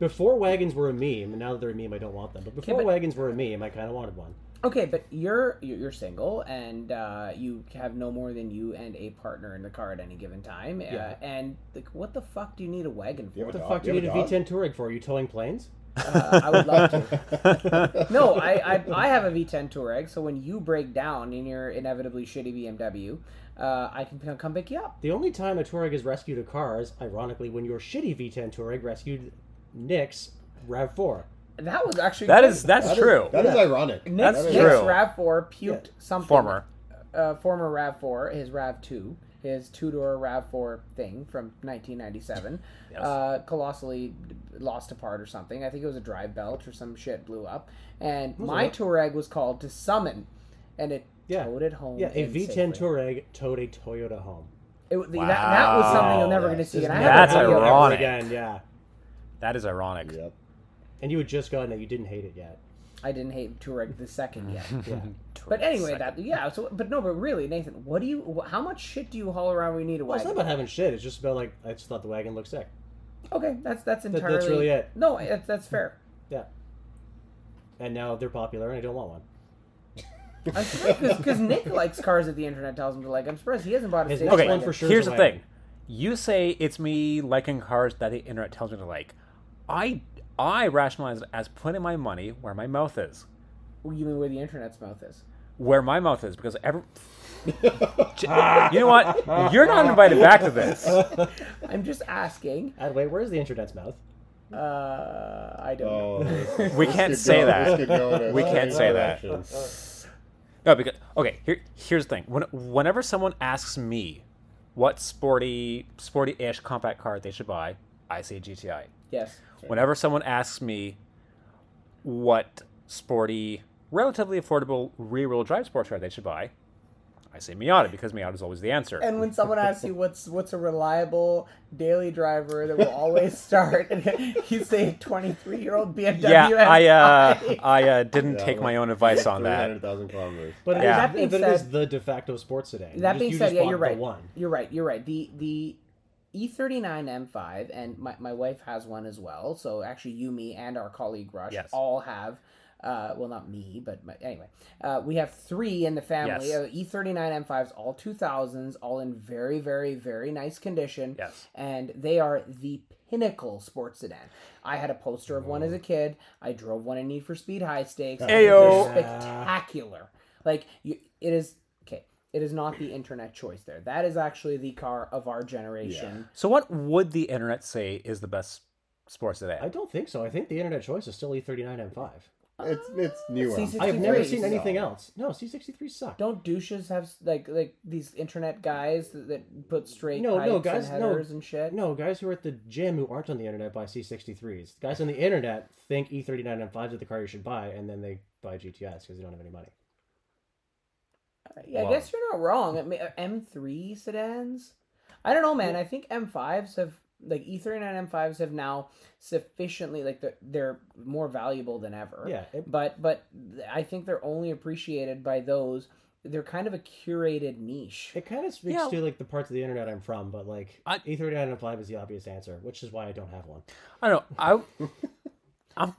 S2: before wagons were a meme, and now that they're a meme, I don't want them. But before
S4: but-
S2: wagons were a meme, I kind of wanted one.
S4: Okay, but you're you're you're single and uh, you have no more than you and a partner in the car at any given time.
S2: Yeah.
S4: Uh, and like, what the fuck do you need a wagon for?
S3: have
S2: What the
S3: dog?
S2: fuck do you
S3: You
S2: need a
S3: have a dog?
S2: V10 Touareg for? Are you towing planes?
S4: Uh, I would love to. [laughs] No, I, I I have a V10 Touareg, so when you break down in your inevitably shitty BMW, uh, I can come pick you up.
S2: The only time a Touareg has rescued a car is, ironically, when your shitty V10 Touareg rescued Nick's RAV4.
S4: That was actually
S1: That
S4: good.
S1: is that's
S3: That is-
S1: true.
S3: that is ironic.
S4: Nick's,
S1: That's
S3: That is-
S4: Nick's
S1: true.
S4: Rav4 puked something.
S1: Former.
S4: uh, former Rav4, his Rav2, his two door Rav4 thing from 1997,
S1: Yes.
S4: uh, colossally lost a part or something. I think it was a drive belt or some shit blew up. And my
S2: it?
S4: Touareg was called to summon, and it
S2: Yeah.
S4: towed it home.
S2: Yeah, a
S4: in
S2: V10
S4: safely.
S2: Touareg towed a Toyota home.
S4: It, that, that was something you're never
S3: Wow.
S4: going to see. And I
S2: never
S4: have
S1: That's
S4: video of it.
S1: ironic.
S2: Again, yeah.
S1: That is ironic.
S3: Yep.
S2: And you had just gotten it. You didn't hate it yet.
S4: I didn't hate Touareg the second yet. [laughs]
S2: Yeah. [laughs]
S4: But anyway, that yeah. So, but no, but really, Nathan, what do you? How much shit do you haul around when you need a
S2: Well, it's not about having shit. It's just about like I just thought the wagon looked sick.
S4: Okay, that's that's entirely.
S2: that's really it.
S4: No, that's that's fair. [laughs]
S2: Yeah. And now they're popular, and I don't want one.
S4: I'm surprised because Nick likes cars that the internet tells him to like. I'm surprised he hasn't bought a
S2: His
S4: station
S2: next
S1: Okay,
S2: one
S4: wagon.
S2: for sure
S1: here's the
S2: wagon.
S1: thing. You say it's me liking cars that the internet tells me to like. I I rationalize it as putting my money where my mouth is.
S4: You mean where the internet's mouth is?
S1: Where my mouth is, because every. [laughs] you know what? You're not invited back to this. [laughs]
S4: I'm just asking.
S2: And wait, where's the internet's mouth?
S4: Uh, I don't
S3: Oh,
S4: know.
S3: this-
S1: We can't say
S3: go-
S1: that.
S3: this could go in a
S1: We can't say that. No, because okay. Here, here's the thing. When, whenever someone asks me what sporty, sporty-ish compact car they should buy, I say GTI.
S4: Yes.
S1: Whenever someone asks me what sporty, relatively affordable rear-wheel drive sports car they should buy, I say Miata because Miata is always the answer.
S4: And when someone asks you what's what's a reliable daily driver that will always [laughs] start, [laughs] you say twenty three year old BMW.
S1: yeah, I uh, I uh, didn't
S3: Yeah,
S1: take
S3: well,
S1: my own advice on that.
S3: 300,000 kilometers.
S2: But
S1: Yeah.
S4: That being
S2: but it is
S4: said-
S2: the de facto sports sedan. You
S4: That
S2: just-
S4: being
S2: you
S4: said, yeah, you're right.
S2: One.
S4: You're right. You're right. The the E39 M5 and my, my wife has one as well. So actually, you, me, and our colleague Rush
S1: Yes.
S4: all have. Uh, well, not me, but my, anyway, uh, we have three in the family.
S1: Yes.
S4: Uh, E39 M5s, all 2000s, all in very, very, very nice condition.
S1: Yes.
S4: and they are the pinnacle sports sedan. I had a poster of one as a kid. I drove one in Need for Speed High Stakes.
S1: Ayo.
S4: They're spectacular. Like you, it is. It is not the internet choice there. That is actually the car of our generation.
S1: So, what would the internet say is the best sports sedan?
S2: I don't think so. I think the internet choice is still E E39 M5.
S3: It's it's newer.
S4: C63
S2: I have never seen anything
S3: So-
S2: else. No, C63 suck.
S4: Don't douches have like like these internet guys that, that put straight
S2: No, no, guys,
S4: and
S2: no.
S4: and shit?
S2: No, guys who are at the gym who aren't on the internet buy C63s. Guys on the internet think E E39 M5s are the car you should buy, and then they buy GTS because they don't have any money.
S4: Yeah, I
S1: Wow.
S4: guess you're not wrong. I mean, uh, M3 sedans. I don't know, man. I think M5s have like E E39 M5s have now sufficiently like they're, they're more valuable than ever.
S2: Yeah, it-
S4: But but I think they're only appreciated by those. They're kind of a curated niche.
S2: It kind of speaks
S1: Yeah.
S2: to like the parts of the internet I'm from, but like
S1: I-
S2: E39 M5 is the obvious answer, which is why I don't have one.
S1: I don't know. I, [laughs] I'm,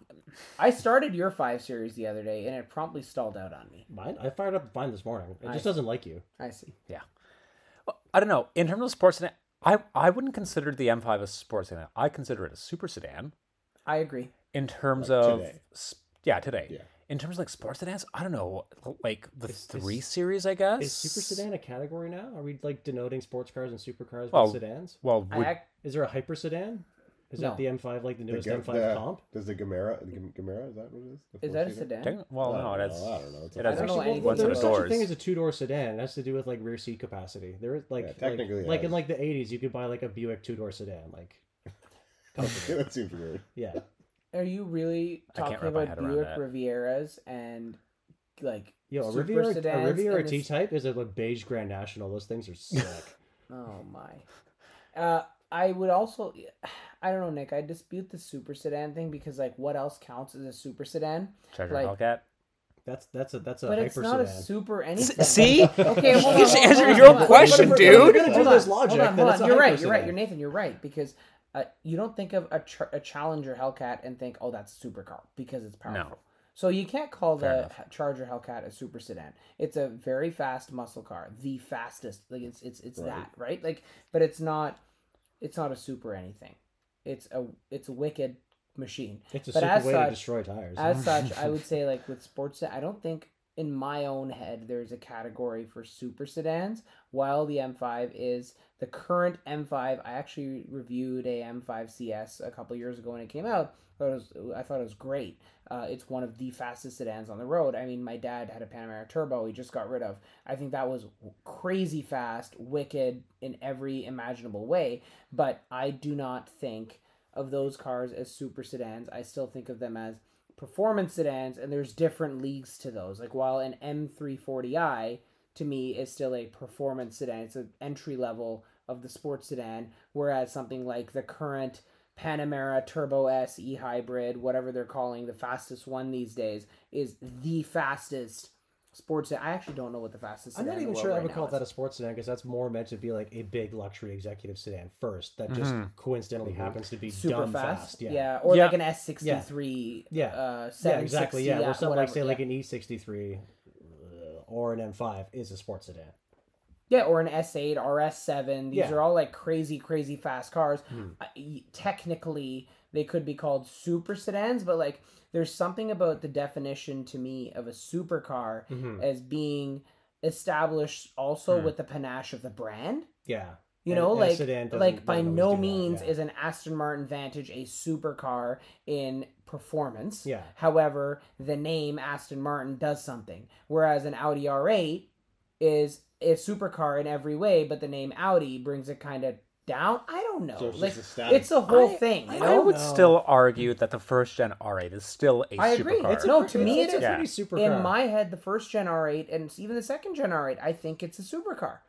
S4: I started your five series the other day, and it promptly stalled out on me.
S2: Mine, I fired up mine this morning. It
S4: Nice.
S2: just doesn't like you.
S4: I see.
S1: Yeah, well, I don't know. In terms of sports sedan, I, I wouldn't consider the M5 a sports sedan. I consider it a super sedan.
S4: I agree.
S1: In terms
S3: Like
S1: of
S3: today.
S1: s- yeah, today.
S3: Yeah.
S1: In terms of like sports sedans, I don't know, like the
S2: Is-
S1: three
S2: is-
S1: series, I guess.
S2: Is super sedan a category now? Are we like denoting sports cars and supercars with
S1: Well,
S2: sedans?
S1: Well, would,
S4: ac-
S2: Is there a hyper sedan? Is
S4: No.
S2: that the M5 like the
S3: The
S2: newest
S3: Ga-
S2: M5
S3: the-
S2: comp?
S3: Does the Gamera, the Gam- Gamera, is that what it is? The
S4: is that a
S3: four-seater?
S4: sedan?
S1: techn- well,
S3: I
S1: no, that's
S3: know, I don't know. It's a
S1: it has
S4: I don't know
S1: actually
S4: anything
S1: one set
S2: there
S1: of
S2: is such a
S1: doors.
S2: thing as a two door sedan. It has to do with like rear seat capacity. There is like
S3: Yeah,
S2: like-
S3: technically it
S2: like, in
S3: has.
S2: like the 80s, you could buy like a Buick two door sedan. Like, [laughs]
S3: that seems weird.
S2: yeah,
S4: Are you really
S1: I can't
S4: talking
S1: wrap my
S4: about
S1: head around
S4: Buick
S1: that.
S4: Rivieras and like
S2: yo, a
S4: super
S2: Riviera, a
S4: sedans
S2: Riviera
S4: in
S2: T
S4: this-
S2: Type is a like, beige Grand National. Those things are sick. [laughs]
S4: Oh my. Uh, I would also, I don't know, Nick. I dispute the super sedan thing because, like, what else counts as a super sedan?
S1: Treasure
S4: like-
S1: Hellcat.
S2: that's that's a that's a
S4: But
S2: hyper
S4: it's not
S2: sedan.
S4: a super anything.
S1: See,
S4: Okay, [laughs] hold on,
S1: Just
S4: hold on,
S1: answer
S4: hold
S1: your
S4: own
S1: question, dude.
S4: hold on,
S2: We're gonna do this logic,
S4: Hold on, hold on. You're right.
S2: hyper
S4: You're right. You're Nathan. You're right because uh, you don't think of a, tr- a Challenger Hellcat and think, oh, that's a supercar because it's powerful. So you can't call
S1: Fair
S4: the
S1: enough.
S4: Charger Hellcat a super sedan. It's a very fast muscle car, the fastest. Like it's it's it's
S3: Right.
S4: that right. Like, but it's not. It's not a super anything. It's a it's a wicked machine.
S2: It's a
S4: But
S2: super way
S4: such-
S2: to destroy tires.
S4: As [laughs] such, I would say like with sports, I don't think in my own head there's a category for super sedans. While the M5 is the current M5, I actually reviewed a M5 CS a couple years ago when it came out. I thought it was, I thought it was great. Uh, it's one of the fastest sedans on the road. I mean, my dad had a Panamera Turbo he just got rid of. I think that was crazy fast, wicked in every imaginable way. But I do not think of those cars as super sedans. I still think of them as performance sedans, and there's different leagues to those. Like while an M340i to me is still a performance sedan, it's an entry level of the sports sedan, whereas something like the current Panamera Turbo S E Hybrid, whatever they're calling the fastest one these days, is the fastest sports. sedan. I actually don't know what the fastest. Is.
S2: I'm
S4: sedan
S2: not even
S4: world
S2: sure I would
S4: now
S2: call
S4: is.
S2: that a sports sedan because that's more meant to be like a big luxury executive sedan first. That just
S1: Mhm.
S2: coincidentally happens to be
S4: super
S2: dumb
S4: fast.
S2: fast. Yeah.
S4: yeah, or
S1: Yeah.
S4: like an S63.
S2: Yeah.
S4: uh,
S2: Yeah, exactly. Yeah, or something like say
S4: yeah.
S2: like an E63 uh, or an M5 is a sports sedan.
S4: Yeah, or an S8, RS7. These
S2: Yeah.
S4: are all like crazy, crazy fast cars. Uh, technically, they could be called super sedans, but like there's something about the definition to me of a supercar
S2: Mhm.
S4: as being established also
S1: Hmm.
S4: with the panache of the brand.
S2: Yeah,
S4: You
S2: And-
S4: know,
S2: and
S4: like like by no
S2: that,
S4: means
S2: yeah.
S4: is an Aston Martin Vantage a supercar in performance.
S2: Yeah.
S4: However, the name Aston Martin does something, whereas an Audi R8 is a supercar in every way, but the name Audi brings it kind of down. I don't know.
S3: So it's
S4: like
S3: just a
S4: it's a whole
S1: I-
S4: thing. You
S1: I would
S2: No.
S1: still argue that the first gen R8 is still a
S4: I agree.
S1: supercar.
S4: It's a- No, to me
S2: it's
S4: it
S2: a
S4: is.
S1: Yeah.
S2: pretty super
S4: in my head, the first gen R8 and even the second gen R8, I think it's a supercar.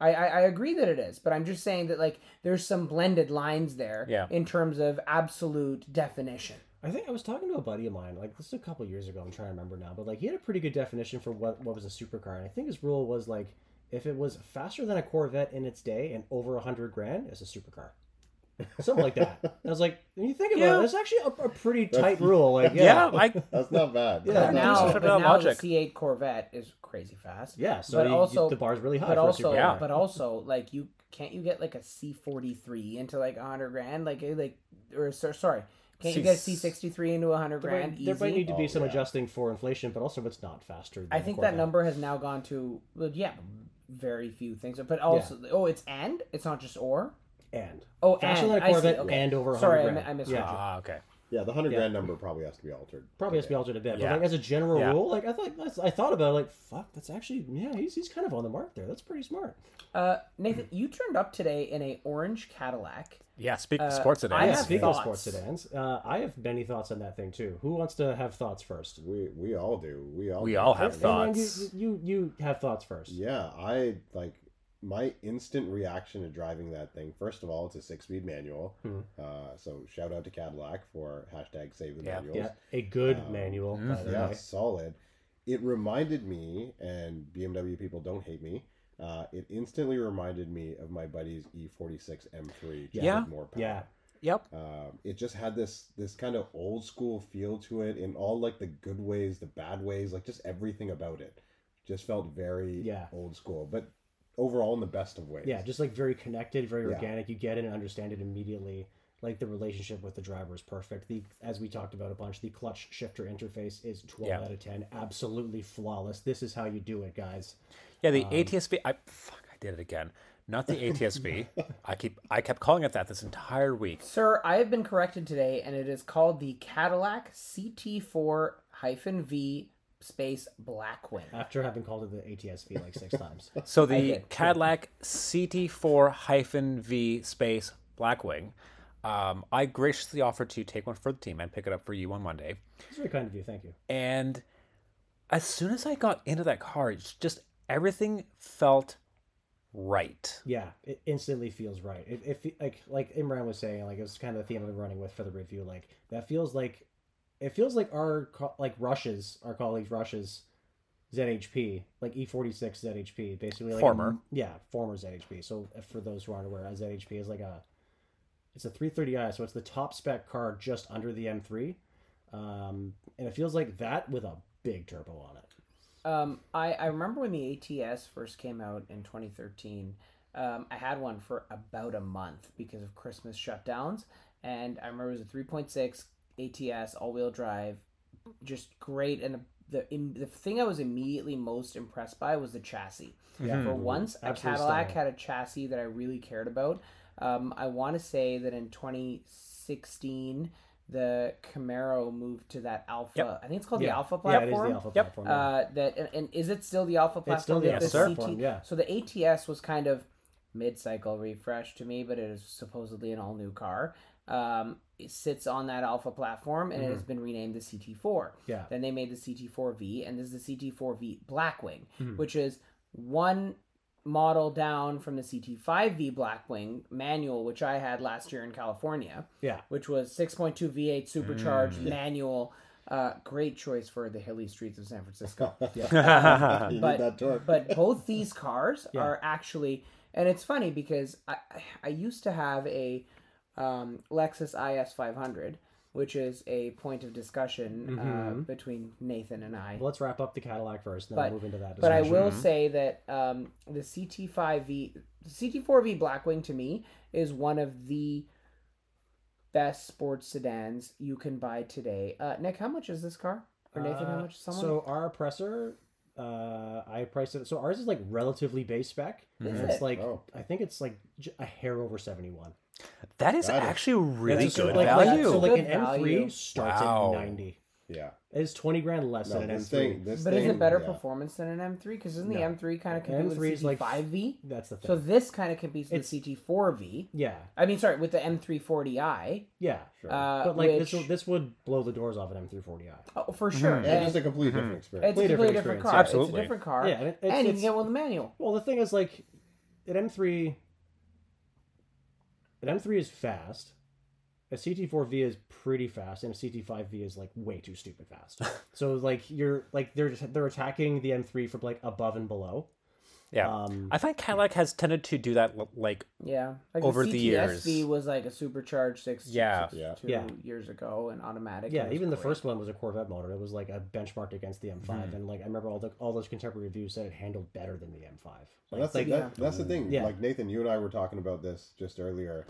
S4: I, I, I agree that it is, but I'm just saying that like there's some blended lines there
S1: Yeah.
S4: in terms of absolute definition.
S2: I think I was talking to a buddy of mine, like this is a couple years ago. I'm trying to remember now, but like he had a pretty good definition for what what was a supercar, and I think his rule was like if it was faster than a Corvette in its day and over a hundred grand, it's a supercar. Something like that. [laughs] I was like, when you think about
S1: Yeah.
S2: it, it's actually a, a pretty tight rule. Like, yeah,
S1: yeah, I [laughs]
S3: That's not bad.
S2: Yeah,
S4: But now,
S1: Just
S3: bad.
S1: put it
S4: but now
S1: logic.
S4: the C8 Corvette is crazy fast.
S2: yeah. So
S4: But
S2: you- you-
S4: also-
S2: the bar's really high.
S4: But
S2: for
S4: also,
S2: supercar.
S1: Yeah.
S4: but also, like you can't you get like a C43 into like a hundred grand, like eh, like or sorry, can't you get a C63 into a hundred
S2: There
S4: grand
S2: might, there might need to be
S3: Oh,
S2: some
S3: yeah.
S2: adjusting for inflation, but also if it's not faster. Than
S4: I
S2: a
S4: think that number has now gone to well, yeah, very few things. But also, oh, it's and it's not just or.
S2: and
S4: Oh,
S2: faster
S4: and
S2: than a
S4: I see,
S2: Corvette
S4: okay.
S2: and over a
S4: Sorry, I,
S2: hundred
S4: mi-
S2: grand.
S4: I misread
S2: Yeah.
S4: you.
S1: ah, okay.
S3: Yeah, the hundred
S2: Yeah.
S3: grand number probably has to be altered.
S2: Probably has to be altered a bit,
S1: Yeah.
S2: but like as a general
S1: Yeah.
S2: rule, like I thought, I thought about it, like fuck, that's actually yeah, he's he's kind of on the mark there. That's pretty smart.
S4: Uh, Nathan, you turned up today in a orange Cadillac.
S1: Yeah, speak
S4: Uh,
S1: sports today.
S4: I have
S2: speaking
S4: thoughts.
S2: of sports sedans, uh, I have many thoughts on that thing too. Who wants to have thoughts first?
S3: We we all do. We all
S1: We
S3: do.
S1: all have
S2: And then
S1: thoughts.
S2: You, you you have thoughts first.
S3: Yeah, I like my instant reaction to driving that thing. First of all, it's a six-speed manual.
S2: Hmm.
S3: Uh, so shout out to Cadillac for hashtag Save the
S1: Yeah.
S3: Manuals.
S2: Yeah, a good
S3: Um,
S2: manual. By the
S3: Yeah,
S2: way.
S3: solid. It reminded me, and BMW people don't hate me. Uh, it instantly reminded me of my buddy's E E46 M3. just
S1: Yeah.
S3: more power.
S2: Yeah,
S1: Yep.
S3: Um, it just had this this kind of old school feel to it in all like the good ways, the bad ways, like just everything about it. Just felt very
S2: Yeah.
S3: old school, but overall in the best of ways.
S2: yeah, just like very connected, very
S3: Yeah.
S2: organic. You get it and understand it immediately. Like the relationship with the driver is perfect. The as we talked about a bunch, the clutch shifter interface is twelve
S1: Yeah.
S2: out of ten, absolutely flawless. This is how you do it, guys.
S1: Yeah,
S2: Um,
S1: the ATSV. I fuck. I did it again. Not the ATSV. [laughs] I keep. I kept calling it that this entire week.
S4: Sir, I have been corrected today, and it is called the Cadillac CT4-V space Blackwing.
S2: After having called it the ATSV like six [laughs] times.
S1: So the. Cadillac CT4 hyphen V space Blackwing. Um, I graciously offered to take one for the team and pick it up for you on Monday.
S2: It's very kind of you. Thank you.
S1: And as soon as I got into that car, it's just everything felt right.
S2: Yeah, it instantly feels right. If, it like like Imran was saying, like it's kind of the theme I've been running with for the review. Like that feels like it feels like our co- like Rush's our colleagues Rush's ZHP like E46 ZHP basically like a-
S1: Former.
S2: yeah former ZHP. So for those who aren't aware, a ZHP is like a it's a 330i, so it's the top spec car just under the M3, um, and it feels like that with a big turbo on it.
S4: Um, I, I remember when the ATS first came out in 2013. Um, I had one for about a month because of Christmas shutdowns, and I remember it was a 3.6 ATS all-wheel drive, just great. And the the, in, the thing I was immediately most impressed by was the chassis.
S2: Yeah,
S4: For once, a
S2: Absolute
S4: Cadillac
S2: style.
S4: had a chassis that I really cared about. Um, I want to say that in 2016, the Camaro moved to that Alpha.
S1: Yep.
S4: I think it's called
S2: yeah,
S4: the Alpha
S2: yeah, it
S4: platform.
S2: the Alpha
S1: Yep.
S2: platform. yeah.
S4: Uh, that and, and is it still the Alpha platform?
S2: It's still the
S4: that
S2: Alpha
S1: Yes,
S2: platform, yeah.
S4: So the ATS was kind of mid-cycle refresh to me, but it is supposedly an all-new car. Um, sits on that Alpha platform and it has been renamed the CT4.
S2: Mm-hmm. Yeah.
S4: Then they made the CT4V, and this is the CT4V Blackwing,
S2: Mhm.
S4: which is one model down from the CT5V Blackwing manual, which I had last year in California,
S2: Yeah.
S4: which was 6.2 V8 supercharged
S2: Mm.
S4: manual. Uh, great choice for the hilly streets of San Francisco. [laughs] [laughs]
S3: you
S4: But-
S3: need that torque.
S4: but both these cars
S2: Yeah.
S4: are actually and it's funny because i i used to have a um, lexus is 500 which is a point of discussion uh,
S2: Mhm.
S4: between nathan and i
S2: Well, let's wrap up the Cadillac first, then
S4: But-
S2: we'll move into that.
S4: but i
S2: discussion.
S4: will say that um, the ct5v the ct4v blackwing to me is one of the best sports sedans you can buy today uh, nick how much is this car or nathan how
S2: Uh,
S4: much is someone
S2: So our oppressor Uh, I priced it. So ours is like relatively base spec.
S4: Is
S2: And It's like
S3: Oh.
S2: I think it's like a hair over seventy one.
S1: That is
S3: That is-
S1: actually really
S2: That's so,
S1: good
S2: like,
S1: value.
S2: so like
S4: Good
S2: an M
S4: value.
S2: three starts
S1: Wow.
S2: at ninety.
S3: Yeah.
S2: It's twenty grand less
S3: No,
S2: than an M
S3: this
S2: three.
S3: thing. This
S4: But is
S3: thing,
S4: it better
S3: yeah.
S4: performance than an M3? Because isn't the
S2: No.
S4: M3 kind of compete with
S2: M3
S4: the
S2: is like-
S4: CT5V?
S2: That's the thing.
S4: So this kind of competes with
S2: It's-
S4: the CT4V.
S2: yeah,
S4: I mean, sorry, with the M340i.
S2: yeah.
S3: Sure.
S4: Uh,
S2: But like
S4: which,
S2: this, this would blow the doors off an M three forty i.
S4: oh, for sure.
S1: Mhm.
S3: yeah,
S4: And
S3: just a completely different experience.
S4: it's a
S2: completely
S4: completely
S2: different
S4: different car.
S2: yeah.
S1: Absolutely.
S4: It's a different car.
S2: Yeah, and it- it's-
S4: and you can
S2: it's-
S4: get one with the manual.
S2: Well, the thing is, like, an M3, an M3 is fast. A CT4V is pretty fast, and a CT5V is like way too stupid fast. [laughs] so like you're like they're just, they're attacking the M3 from like above and below.
S1: Yeah.
S2: Um,
S1: I find Cadillac has tended to do that like
S4: Yeah. Like
S1: Over the
S4: the
S1: years.
S4: CTSV was like a supercharged six,
S1: Yeah.
S4: six-
S3: Yeah.
S4: two
S2: Yeah.
S4: years ago and automatic.
S2: yeah,
S4: It was
S2: even the
S4: great.
S2: first one was a Corvette motor. It was like a benchmarked against the M5, and like I remember all the all those contemporary reviews said it handled better than the M5.
S3: And
S2: Like,
S3: that's,
S2: like
S3: the, that, that's the thing.
S2: Yeah.
S3: Like Nathan, you and I were talking about this just earlier.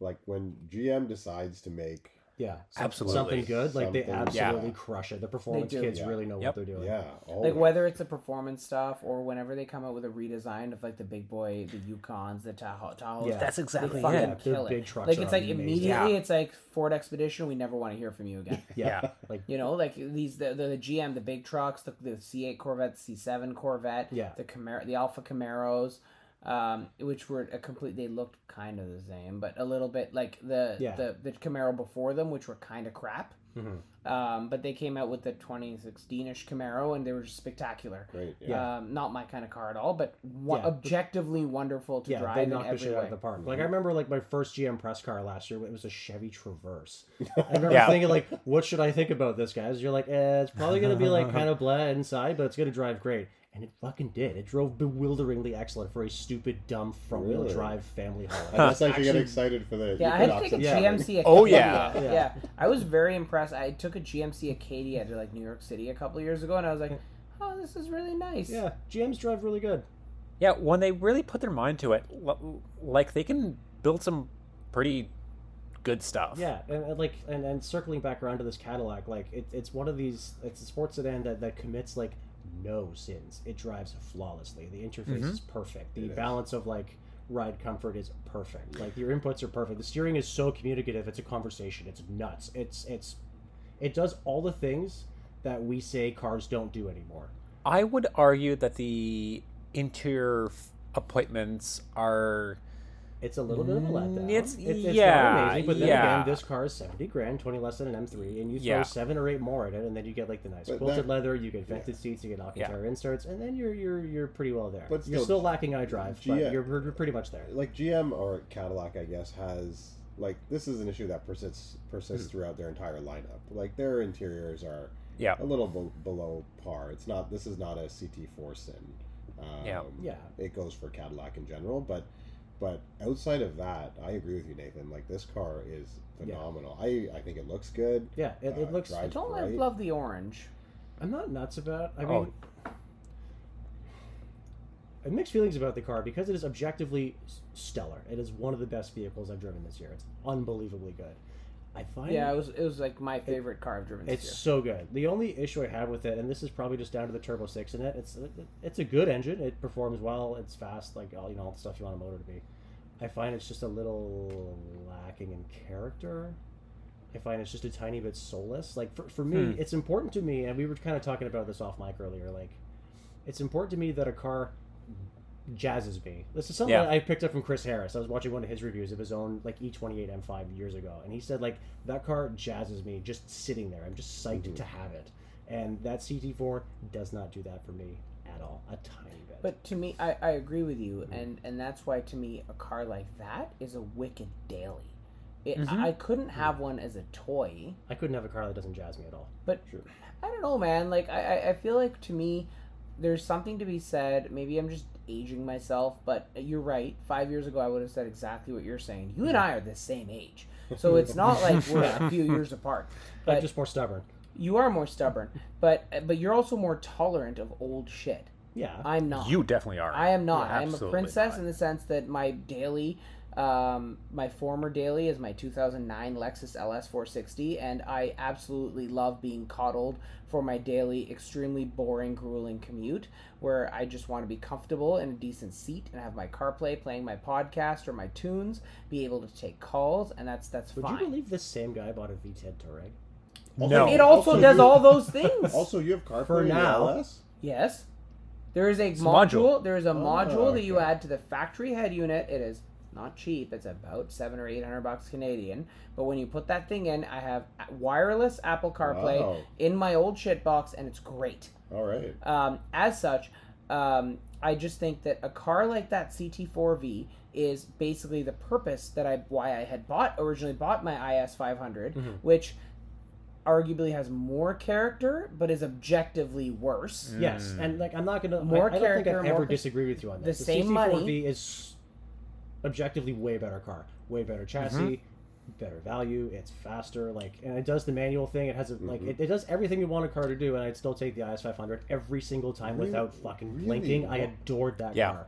S3: Like when GM decides to make
S2: yeah, some-
S1: Absolutely.
S2: something good. Like they absolutely
S1: Yeah.
S2: crush it. The performance
S4: do.
S2: kids
S3: Yeah.
S2: really know
S1: Yep.
S2: what they're doing.
S3: yeah,
S4: like whether it's the performance stuff or whenever they come out with a redesign of like the big boy, the Yukons, the Tahoe, Tahoes,
S2: Yeah.
S1: that's
S4: they
S1: exactly
S4: fucking.
S2: Yeah, their
S4: kill
S2: big
S4: it.
S2: trucks
S4: Like it's like
S2: amazing.
S4: immediately
S1: Yeah.
S4: it's like Ford Expedition. We never want to hear from you again. [laughs]
S2: Yeah,
S1: Yeah. [laughs]
S2: like
S4: You know, like these the, the, the GM, the big trucks, the, the C8 Corvette, C7 Corvette,
S2: Yeah.
S4: the Camaro, the Alpha Camaros, um, which were a complete. They looked kind of the same, but a little bit like the
S2: Yeah.
S4: the the Camaro before them, which were kind of crap.
S2: Mhm.
S4: Um, but they came out with the 2016ish Camaro, and they were just spectacular.
S3: Great. Yeah.
S4: Um, not my kind of car at all, but one,
S2: Yeah.
S4: objectively wonderful to
S2: yeah,
S4: drive
S2: they
S4: in
S2: knocked the shit
S4: way.
S2: out of the park. Like I remember, like my first GM press car last year, it was a Chevy Traverse. [laughs] I remember
S1: Yeah.
S2: thinking, like, what should I think about this, guys? You're like, eh, it's probably gonna be like kind of blah inside, but it's gonna drive great. And it fucking did. It drove bewilderingly excellent for a stupid, dumb front wheel
S3: Really?
S2: drive family
S3: I
S2: Holland.
S3: guess [laughs] I should get
S2: Actually-
S3: excited for the.
S4: Yeah, I had to
S3: Equinox
S4: take a
S3: and
S2: Yeah.
S4: GMC Acadia.
S1: Oh, yeah.
S4: yeah.
S2: Yeah.
S4: I was very impressed. I took a GMC Acadia to like New York City a couple years ago, and I was like, "Oh, this is really nice."
S2: yeah, GMs drive really good.
S1: Yeah, when they really put their mind to it, l- like they can build some pretty good stuff.
S2: Yeah, and, and like, and, and circling back around to this Cadillac, like, it, it's one of these. It's a sports sedan that that commits like no sins. It drives flawlessly. The interface
S1: Mhm.
S2: is perfect. The
S3: It is.
S2: balance of like ride comfort is perfect. Like your inputs are perfect. The steering is so communicative. It's a conversation. It's nuts. It's it's it does all the things that we say cars don't do anymore.
S1: I would argue that the interior f- appointments are
S2: It's a little bit of a letdown.
S1: Mm, it's-
S2: it's, it's
S1: yeah,
S2: not amazing, but then
S1: yeah.
S2: again, this car is seventy grand, twenty less than an M3, and you throw
S1: Yeah.
S2: seven or eight more at it, and then you get like the nice
S3: But
S2: quilted
S3: that-
S2: leather, you get vented seats, you get Alcantara inserts, and then you're you're you're pretty well there.
S3: But
S2: you're
S3: still,
S2: still lacking iDrive,
S3: G-
S2: but you're, you're pretty much there.
S3: like GM or Cadillac, I guess, has like this is an issue that persists persists
S2: Hmm.
S3: throughout their entire lineup. Like their interiors are
S1: yeah.
S3: a little be- below par. It's not. This is not a CT4 sin. Um,
S1: Yeah.
S2: Yeah.
S3: It goes for Cadillac in general, but but outside of that, I agree with you, Nathan. Like this car is
S2: Yeah.
S3: phenomenal. I I think it looks good.
S2: Yeah, it, it
S3: Uh,
S2: looks.
S4: I don't
S3: great.
S4: love the orange.
S2: I'm not nuts about. I
S1: Oh.
S2: mean, I have mixed feelings about the car because it is objectively stellar. It is one of the best vehicles I've driven this year. It's unbelievably good. I find
S4: Yeah, it was it was like my favorite car I've driven
S2: It's
S4: year.
S2: so good. The only issue I have with it, and this is probably just down to the turbo six in it, it's it's a good engine. It performs well. It's fast, like all you know, all the stuff you want a motor to be. I find it's just a little lacking in character. I find it's just a tiny bit soulless. Like for, for me,
S1: Hmm.
S2: it's important to me, and we were kind of talking about this off mic earlier. Like, it's important to me that a car jazzes me. This is something
S1: Yeah.
S2: I picked up from Chris Harris. I was watching one of his reviews of his own like E E28 M5 years ago, and he said like that car jazzes me just sitting there. I'm just psyched
S3: Mhm.
S2: to have it, and that CT4 does not do that for me at all, a tiny bit.
S4: But to me, I, I agree with you, and and that's why to me a car like that is a wicked daily. It,
S1: Mhm.
S4: I couldn't have one as a toy,
S2: I couldn't have a car that doesn't jazz me at all.
S4: but
S3: Sure.
S4: I don't know, man. Like I, I- I feel like to me, there's something to be said. Maybe I'm just aging myself, but you're right. Five years ago, I would have said exactly what you're saying. You and I are the same age, so it's not like [laughs] we're a few years apart.
S2: I'm
S4: But
S2: just more stubborn.
S4: you are more stubborn, but but you're also more tolerant of old shit.
S2: Yeah,
S4: I'm not.
S1: You definitely are.
S4: I am not.
S1: Yeah,
S4: I am a princess
S1: not.
S4: in the sense that my daily Um, my former daily is my 2009 Lexus LS 460, and I absolutely love being coddled for my daily, extremely boring, grueling commute, where I just want to be comfortable in a decent seat and have my CarPlay playing my podcast or my tunes, be able to take calls, and that's that's
S2: Would
S4: fine.
S2: you believe this same guy bought a V10 Touareg?
S1: No.
S4: it also,
S3: Also,
S4: does
S3: you-
S4: all [laughs] those things.
S3: Also, you have CarPlay
S2: For
S3: in the
S2: now.
S3: LS?
S4: Yes. There is a
S1: a
S4: module.
S1: module.
S4: There is a
S3: Oh,
S4: module that you add to the factory head unit. It is not cheap. It's about seven or eight hundred bucks Canadian. But when you put that thing in, I have wireless Apple CarPlay
S3: Wow.
S4: in my old shit box, and it's great.
S3: All right.
S4: Um, as such, um, I just think that a car like that CT4V is basically the purpose that I why I had bought originally bought my IS 500,
S2: Mhm.
S4: which arguably has more character but is objectively worse.
S2: Yes, and like I'm not gonna.
S4: More
S2: I, I don't think
S4: character,
S2: I've ever
S4: more pers-
S2: with you on
S4: the
S2: this.
S4: same
S2: CT4V
S4: money.
S2: is objectively way better car, way better chassis, mm-hmm. better value. It's faster, like, and it does the manual thing. It has a like, mm-hmm. it, it does everything you want a car to do, and I'd still take the IS 500 every single time
S3: Really?
S2: without fucking
S3: Really?
S2: blinking. I adored that
S1: Yeah.
S2: car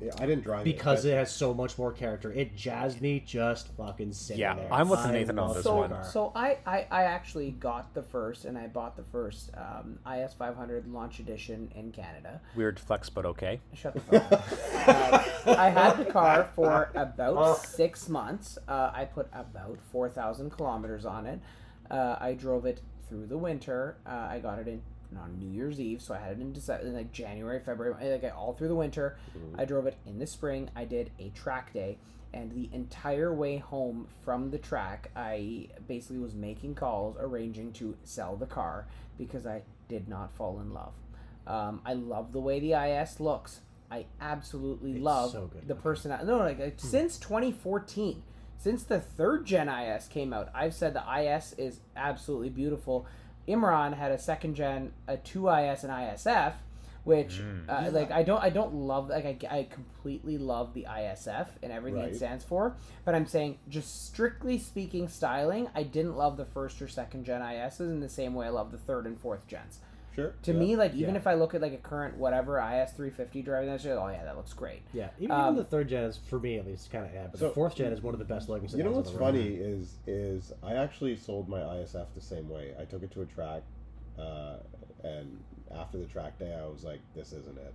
S3: Yeah, I didn't drive
S2: because
S3: it.
S2: it has so much more character. It jazzed me just fucking sitting
S1: Yeah,
S2: there.
S1: I'm with Nathan on this
S4: so,
S1: one.
S4: So I, I, I actually got the first, and I bought the first um, IS 500 launch edition in Canada.
S1: Weird flex, but okay.
S4: Shut the fuck up. [laughs] uh, I had the car for about six months. Uh, I put about 4,000 kilometers on it. Uh, I drove it through the winter. Uh, I got it in on New Year's Eve, so I had it in December, in like January, February, like all through the winter. I drove it in the spring. I did a track day, and the entire way home from the track, I basically was making calls, arranging to sell the car because I did not fall in love. Um, I love the way the IS looks. I absolutely
S2: It's
S4: love
S2: so
S4: the person. No, like, like since 2014, since the third gen IS came out, I've said the IS is absolutely beautiful. Imran had a second gen, a 2IS and ISF, which uh, like I don't I don't love like I, I completely love the ISF and everything
S3: Right.
S4: it stands for, but I'm saying just strictly speaking styling, I didn't love the first or second gen ISs in the same way I love the third and fourth gens.
S3: Sure.
S4: To
S3: yeah.
S4: me, like even
S2: Yeah.
S4: if I look at like a current whatever IS 350 driving that shit, oh yeah, that looks great.
S2: Yeah, even,
S4: Um,
S2: even the third gen is for me at least kind of yeah, but
S3: So-
S2: the fourth gen is one of the best looking.
S3: You know what's
S2: the road.
S3: funny is is I actually sold my ISF the same way. I took it to a track, uh, and after the track day, I was like, "This isn't it."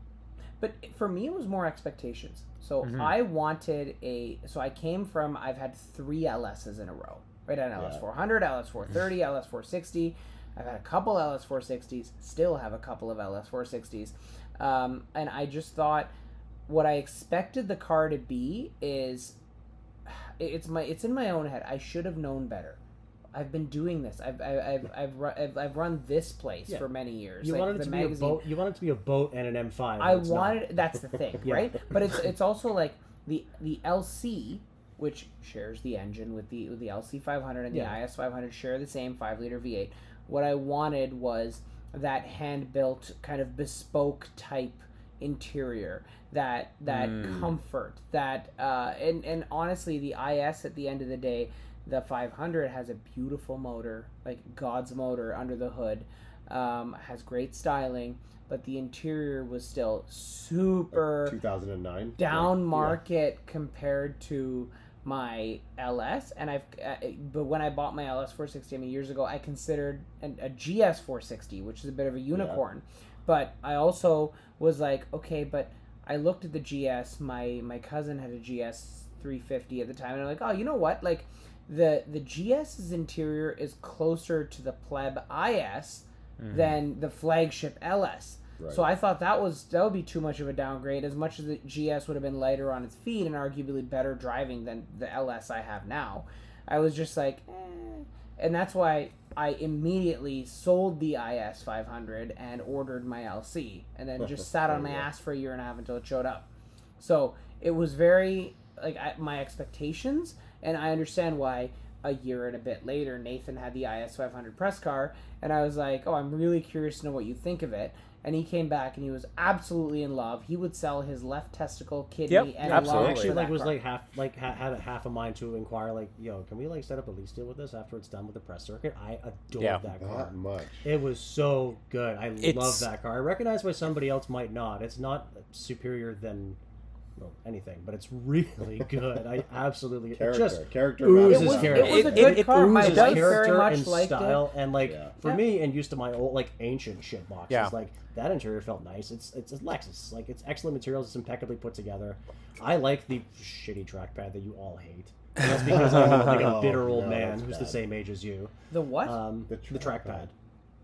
S4: But for me, it was more expectations. So
S1: Mhm.
S4: I wanted a. So I came from. I've had three LSs in a row. Right, an LS
S3: Yeah.
S4: 400, LS 430, LS 460. I've had a couple LS 460s. Still have a couple of LS 460s. Um, and I just thought what I expected the car to be is it's my it's in my own head. I should have known better. I've been doing this. I've I've I've I've, run, I've, I've run this place
S2: Yeah.
S4: for many years.
S2: You
S4: Like,
S2: wanted it to be a boat. You wanted to be a boat and an M5.
S4: I
S2: it's not.
S4: wanted that's the thing, [laughs]
S2: Yeah.
S4: right? But it's it's also like the the LC, which shares the engine with the with the LC 500 and the IS 500 share the same five liter V8. What I wanted was that hand built kind of bespoke type interior that that
S1: Mm.
S4: comfort that uh and and honestly the is at the end of the day the 500 has a beautiful motor like god's motor under the hood um has great styling but the interior was still super
S3: 2009.
S4: down
S3: Yeah.
S4: market compared to my LS and I've uh, but when I bought my LS 460 I mean years ago I considered an, a GS 460 which is a bit of a unicorn. But I also was like okay but I looked at the GS my my cousin had a GS 350 at the time and I'm like oh you know what? Like the the GS's interior is closer to the pleb IS than the flagship LS
S3: Right.
S4: so I thought that was that would be too much of a downgrade. As much as the GS would have been lighter on its feet and arguably better driving than the LS I have now, I was just like, eh. and that's why I immediately sold the IS 500 and ordered my LC, and then just [laughs] sat on my ass for a year and a half until it showed up. So it was very like I, my expectations, and I understand why a year and a bit later Nathan had the IS 500 press car, and I was like, oh, I'm really curious to know what you think of it. And he came back and he was absolutely in love. He would sell his left testicle, kidney,
S1: Yep,
S4: and
S1: absolutely.
S4: lung
S2: actually like was
S4: car.
S2: like half like ha- had a half a mind to inquire like yo can we like set up a lease deal with this after it's done with the press circuit i adored
S1: Yeah.
S2: that car
S3: Not much.
S2: it was so good i
S1: It's-
S2: love that car i recognize why somebody else might not it's not superior than well, anything, but it's really [laughs] good. I absolutely it
S3: Character,
S2: just
S3: character.
S2: oozes
S4: It was,
S2: character.
S4: it was a
S1: It-
S4: good
S1: it- it
S4: car. My
S2: oozes
S4: very
S2: character
S4: much
S2: and
S4: liked
S2: style,
S4: it.
S2: and like
S3: Yeah.
S2: for
S4: Yeah.
S2: me, and used to my old like ancient shit boxes,
S1: Yeah.
S2: like that interior felt nice. It's it's a Lexus, like it's excellent materials. It's impeccably put together. I like the shitty trackpad that you all hate. And that's because I'm like a [laughs] bitter old
S3: no,
S2: man
S3: that's
S2: who's the same age as you.
S4: The what?
S2: Um,
S3: The
S2: the, trackpad.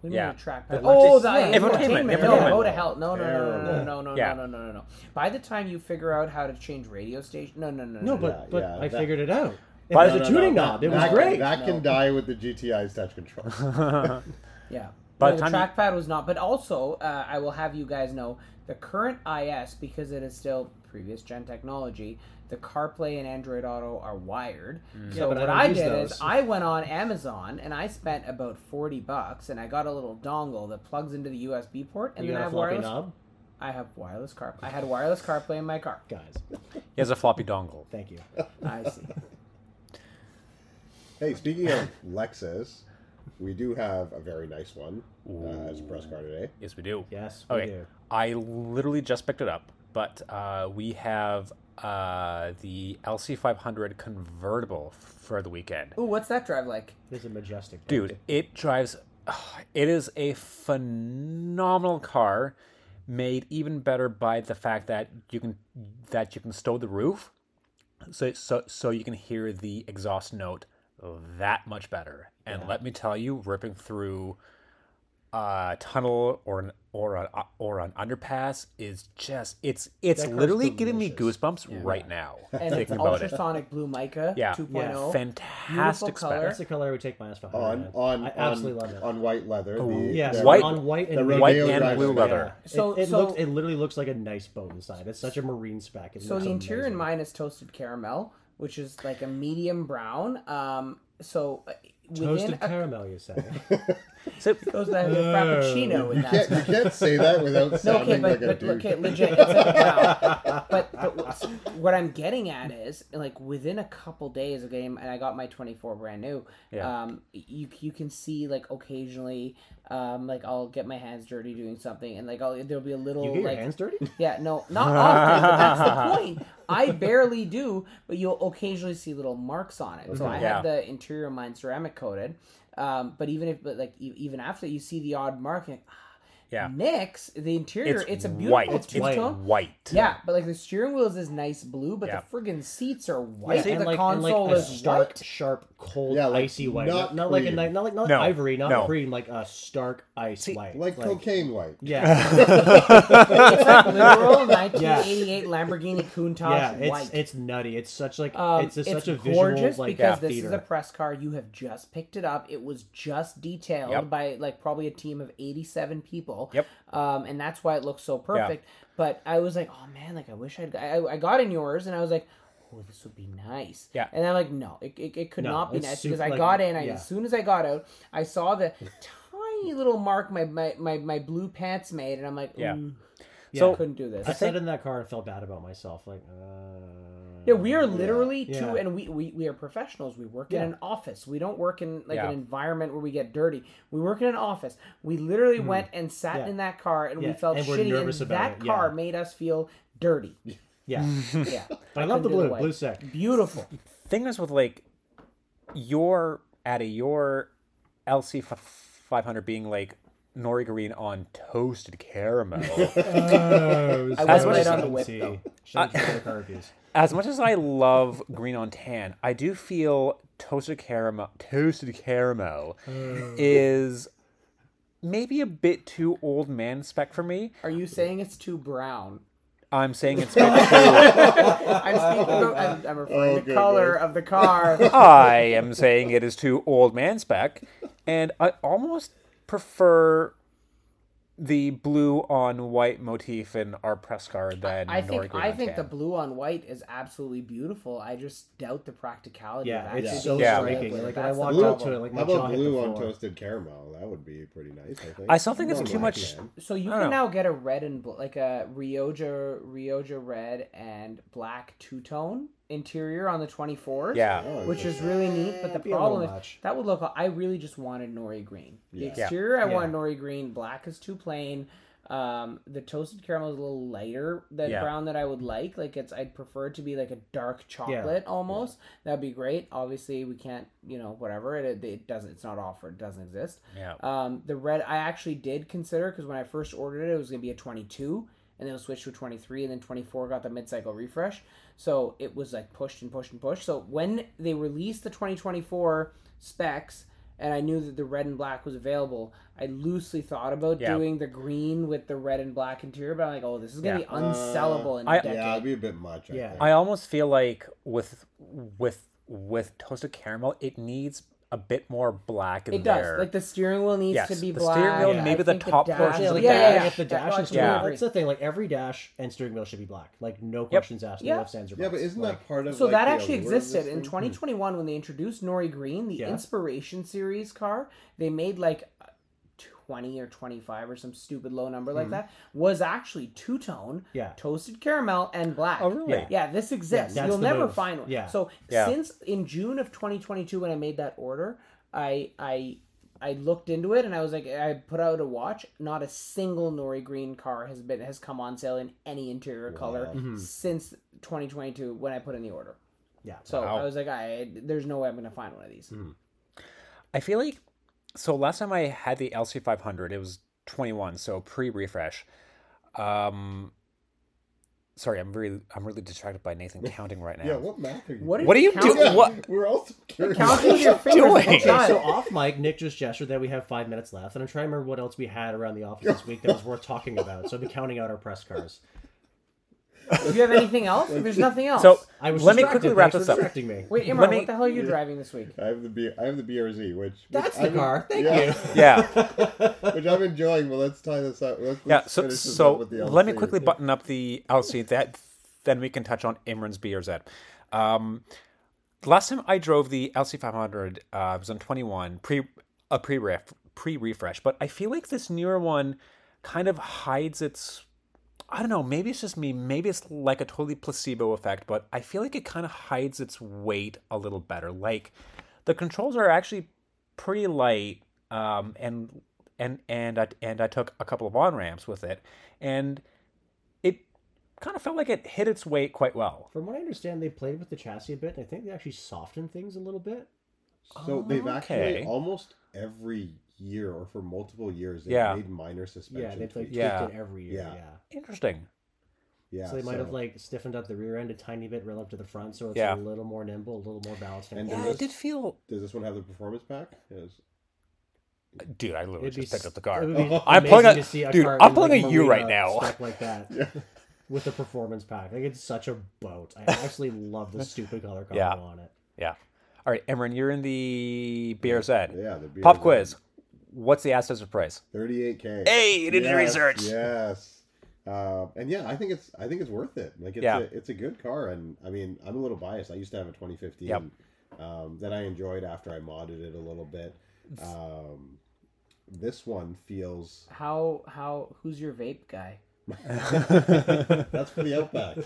S3: Trackpad.
S4: We
S1: Yeah.
S4: need a trackpad. Oh, the
S2: Yeah,
S1: infotainment,
S4: infotainment. No, go to hell. No, no, no, no, no, no, no,
S1: Yeah.
S4: no, no, no, no. By the time you figure out how to change radio station, no, no, no,
S2: No,
S4: no.
S2: but
S3: Yeah,
S2: but
S3: yeah,
S2: I
S3: that-
S2: figured it out. It
S1: By
S2: was
S1: the-
S2: a
S3: No, no,
S2: tuning
S3: no,
S2: knob. It was
S3: that
S2: great.
S3: Can, that
S4: No.
S3: can die with the GTI's touch control. [laughs]
S4: Yeah.
S1: By
S4: No,
S1: the
S4: the
S1: time you-
S4: trackpad was not. But also, uh, I will have you guys know the current IS because it is still previous gen technology. The CarPlay and Android Auto are wired.
S2: Yeah,
S4: So
S2: but
S4: what
S2: don't
S4: I, did
S2: those.
S4: is I went on Amazon and I spent about forty bucks and I got a little dongle that plugs into the USB port and
S2: you
S4: then I have
S2: floppy
S4: wireless.
S2: knob,
S4: I have wireless car. I had wireless CarPlay in my car.
S2: guys.
S1: He has a floppy dongle.
S2: Thank you. [laughs]
S4: I see.
S3: hey, speaking of Lexus, we do have a very nice one uh, as a press car today.
S1: Yes, we do.
S2: Yes, we
S1: Okay.
S2: do.
S1: I literally just picked it up, but uh, we have uh, the LC500 convertible for the weekend.
S4: Ooh, what's that drive like?
S2: It's a majestic
S1: Dude, it drives. [sighs] It is a phenomenal car, made even better by the fact that you can that you can stow the roof, so so so you can hear the exhaust note that much better. And let me tell you, ripping through a tunnel or an or an or an underpass is just it's it's
S2: That car's
S1: literally giving me
S2: delicious.
S1: goosebumps right now [laughs]
S4: And it's
S1: thinking about it.
S4: ultrasonic blue mica
S1: Yeah.
S4: 2.0.
S1: Fantastic
S4: Beautiful color.
S1: spec.
S2: That's the color I would take my S500
S3: On
S2: in.
S3: on
S2: I absolutely
S3: on,
S2: love it.
S3: on white leather. the,
S2: Yes,
S3: the-
S1: White-
S2: on white and
S3: the
S2: green.
S1: White and
S3: driver
S1: blue
S3: spec.
S1: leather.
S4: So-
S2: it, it
S4: so-
S2: looks it literally looks like a nice boat inside. It's such a marine spec. It
S4: So
S2: looks
S4: the interior in
S2: amazing.
S4: mine is toasted caramel, which is like a medium brown. Um, so uh, within
S2: toasted
S4: a,
S2: caramel, you say? [laughs] [laughs]
S1: So
S4: goes that the frappuccino in
S3: You
S4: that.
S3: can't, you can't say that without [laughs]
S4: No,
S3: sounding
S4: okay, but,
S3: like a
S4: but
S3: douche.
S4: okay, legit, it's a brown. [laughs] But, but what's- what I'm getting at is, like, within a couple days of game, and I got my 24 brand new.
S1: Yeah.
S4: Um, you you can see like occasionally, um, like I'll get my hands dirty doing something, and like I'll there'll be a little
S2: You get
S4: like
S2: your hands dirty? [laughs]
S4: yeah, no, not often, but that's the point. I barely do, but you'll occasionally see little marks on it. So I
S1: Yeah.
S4: had the interior of mine ceramic coated, um, but even if, but like e- even after you see the odd mark, you're like, ah,
S1: yeah,
S4: Nix, the interior,
S1: it's,
S4: it's, a beautiful
S1: white.
S2: It's white.
S1: white.
S4: Yeah, but like the steering wheel is this nice blue, but
S1: Yeah.
S4: the friggin' seats are white.
S2: and
S4: the
S2: like, and
S4: console
S2: like a
S4: is
S2: stark,
S4: white.
S2: sharp, cold,
S3: Yeah, like,
S2: icy white.
S3: not
S2: Not, not like a ni- not like not
S1: No,
S2: ivory, not
S1: no.
S2: cream, like a stark ice white.
S3: like cocaine white.
S2: Yeah, [laughs] [laughs]
S4: it's like literal 1988 [laughs] Lamborghini Countach
S2: yeah. It's
S4: white.
S2: it's nutty. It's such like
S4: Um,
S2: it's, a,
S4: it's
S2: such a
S4: gorgeous
S2: visual like
S4: because
S2: yeah,
S4: this
S2: theater.
S4: is a press car. You have just picked it up. It was just detailed
S1: Yep.
S4: by like probably a team of eighty-seven people.
S1: Yep.
S4: Um, and that's why it looks so perfect. But I was like, oh man, like I wish I'd. I, I got in yours, and I was like. Oh, this would be nice.
S1: Yeah.
S4: And I'm like, no, it, it, it could
S2: No,
S4: not be nice
S2: super-
S4: because I got in. I,
S2: yeah.
S4: As soon as I got out, I saw the [laughs] tiny little mark my, my, my, my blue pants made, and I'm like,
S1: Yeah.
S4: "Ooh,
S1: So-
S4: I couldn't do this.
S2: I sat in that car and felt bad about myself. Like, uh,
S4: Yeah, we are literally two,
S2: Yeah.
S4: and we, we we are professionals. We work in an office. We don't work in like
S1: Yeah.
S4: an environment where we get dirty. We work in an office. We literally went and sat.
S2: Yeah.
S4: in that car, and we felt
S2: and we're
S4: shitty.
S2: nervous
S4: and
S2: about
S4: that
S2: it,
S4: car
S2: yeah.
S4: made us feel dirty. [laughs]
S2: yeah. Mm.
S4: Yeah, [laughs]
S2: I love the blue.
S4: white.
S2: Blue sick.
S4: Beautiful.
S1: thing is with like your Adi, your LC five hundred being like nori green on toasted caramel. [laughs]
S2: Oh,
S4: I
S1: went
S2: so
S1: right on
S4: the whip,
S2: fancy.
S4: though.
S2: Shout out to the car reviews. [laughs]
S1: as much as I love green on tan, I do feel toasted caramel toasted caramel oh. is maybe a bit too old man spec for me.
S4: Are you saying it's too brown?
S1: I'm saying it's [laughs] spec too
S4: I'm speaking about. I'm, I'm oh, referring
S3: Oh,
S4: to the color
S3: goodness.
S4: of the car.
S1: I am saying it is too old man spec, and I almost prefer the blue on white motif in our press card than
S4: I think
S1: green
S4: I
S1: on
S4: think the blue on white is absolutely beautiful. I just doubt the practicality.
S2: Yeah,
S4: of
S2: it's
S4: actually
S2: so
S1: Yeah.
S2: striking.
S4: live
S2: Like when I
S4: That's
S2: walked
S3: Blue,
S2: up to it, like my
S3: how
S2: jaw
S3: about
S2: hit
S3: blue on toasted caramel? That would be pretty nice. I think.
S1: I still think it's too
S3: black
S1: much.
S3: man.
S4: So you can
S1: don't
S4: now get a red and bl- like a Rioja Rioja red and black two tone interior on the 24s.
S1: Yeah.
S3: Oh,
S4: Which is really neat, but the problem is
S2: much.
S4: that would look. I really just wanted nori green. The
S3: Yeah.
S4: exterior, I
S2: Yeah.
S4: want nori green. Black is too plain. Um, the toasted caramel is a little lighter than
S1: Yeah.
S4: brown that I would like. Like it's, I'd prefer it to be like a dark chocolate almost. That'd be great. Obviously, we can't, you know, whatever. It, it doesn't. It's not offered. It doesn't exist.
S1: Yeah.
S4: Um, the red I actually did consider because when I first ordered it, it was gonna be a 22, and then it was switched to 23, and then 24 got the mid-cycle refresh. So it was like pushed and pushed and pushed. So when they released the 2024 specs, and I knew that the red and black was available, I loosely thought about
S1: Yeah.
S4: doing the green with the red and black interior, but I'm like, oh, this is gonna
S1: Yeah.
S4: be unsellable in uh, a
S1: I-
S4: decade.
S3: Yeah, it'd be a bit much. I
S2: Yeah.
S3: think.
S1: I almost feel like with with with toasted caramel, it needs a bit more black in
S4: it does.
S1: there.
S4: Like the steering wheel needs
S1: Yes,
S4: to be
S1: the
S4: black.
S1: steering wheel,
S4: I
S1: maybe the
S4: think
S1: top
S4: dash-
S1: portions
S2: Yeah,
S1: of the
S2: yeah,
S1: dash.
S2: yeah, if the dash
S4: I
S2: and steering
S1: Yeah.
S2: wheel, that's the thing. Like every dash and steering wheel should be black. Like no questions asked,
S4: Yeah.
S2: no ifs, or
S3: yeah, but isn't
S2: Like,
S3: that part of
S4: So
S3: like,
S4: that actually
S3: allure
S4: existed in
S3: thing?
S4: 2021 when they introduced Nori Green, the
S2: Yeah.
S4: Inspiration Series car. They made like 20 or 25 or some stupid low number like that. Was actually two tone,
S2: Yeah.
S4: toasted caramel and black.
S1: Oh, really?
S2: Yeah.
S4: Yeah, this exists.
S2: that's
S4: You'll never
S2: move.
S4: find one.
S2: Yeah.
S4: So
S1: Yeah.
S4: since in June of 2022 when I made that order, I I I looked into it and I was like, I put out a watch. Not a single Nori Green car has been has come on sale in any interior color
S2: Mhm.
S4: since 2022 when I put in the order.
S2: Yeah.
S4: So
S1: Wow.
S4: I was like, I there's no way I'm gonna find one of these.
S1: I feel like so last time I had the LC 500, it was 21, so pre-refresh. Um, sorry, I'm really I'm really distracted by Nathan [laughs] counting right now.
S3: Yeah, what math are you?
S4: What,
S1: What are you
S4: count-
S1: doing? What-
S3: We're also curious.
S4: Counting your fingers.
S1: doing?
S2: Okay, so off mic, Nick just gestured that we have five minutes left, and I'm trying to remember what else we had around the office this week that was worth talking about. So I've been counting out our press cars.
S4: Do you have anything else? There's nothing else.
S1: So
S2: I was
S1: let me quickly wrap this up.
S2: me.
S4: wait, Imran,
S1: let me-
S4: what the hell are you driving this week?
S3: I have the B. I have the BRZ, which
S2: That's
S3: which
S2: the
S3: I've-
S2: car. Thank
S3: yeah,
S2: you. [laughs]
S1: Yeah,
S3: which I'm enjoying. But let's tie this up. Let's,
S1: yeah.
S3: let's
S1: So so
S3: up with the
S1: let me quickly button up the LC. That then we can touch on Imran's BRZ. Um, last time I drove the LC 500 uh, was on 21 pre a pre ref pre refresh, but I feel like this newer one kind of hides its. I don't know. Maybe it's just me. Maybe it's like a totally placebo effect, but I feel like it kind of hides its weight a little better. Like the controls are actually pretty light, um, and and and I, and I took a couple of on ramps with it, and it kind of felt like it hit its weight quite well.
S2: From what I understand, they played with the chassis a bit, and I think they actually softened things a little bit.
S3: So they've
S1: Okay.
S3: actually almost every year or for multiple years they've
S1: Yeah.
S3: made minor suspension
S2: Yeah, they've like
S3: tweaks.
S2: tweaked
S1: Yeah.
S2: it every year.
S3: Yeah.
S2: Yeah.
S1: Interesting.
S3: Yeah,
S2: so they might have like stiffened up the rear end a tiny bit relative to the front, so it's
S1: Yeah.
S2: a little more nimble, a little more balanced.
S3: And
S1: Yeah,
S3: does
S1: it did feel.
S3: Does this one have the performance pack? Yes.
S1: Dude, I literally
S2: It'd be
S1: just picked up the car.
S2: it would be [laughs]
S1: I'm pulling
S2: amazing
S1: a-
S2: to see a
S1: dude,
S2: car
S1: I'm
S2: in,
S1: pulling
S2: like,
S1: a U right
S2: marina
S1: now.
S2: spec like that [laughs]
S3: Yeah.
S2: with the performance pack. Like it's such a boat. I actually love the [laughs] stupid color combo
S1: Yeah.
S2: on it.
S1: Yeah. All right, Imran, you're in the BRZ.
S3: Yeah, the BRZ.
S1: Pop quiz. What's the Asset's price?
S3: 38k.
S1: Hey, you did your
S3: Yes,
S1: research.
S3: Yes. Uh, and yeah, I think it's I think it's worth it. Like it's
S1: Yeah.
S3: a, it's a good car, and I mean I'm a little biased. I used to have a 2015
S1: Yep.
S3: um, that I enjoyed after I modded it a little bit. Um, this one feels
S4: How how who's your vape guy? [laughs]
S3: that's for the Outback.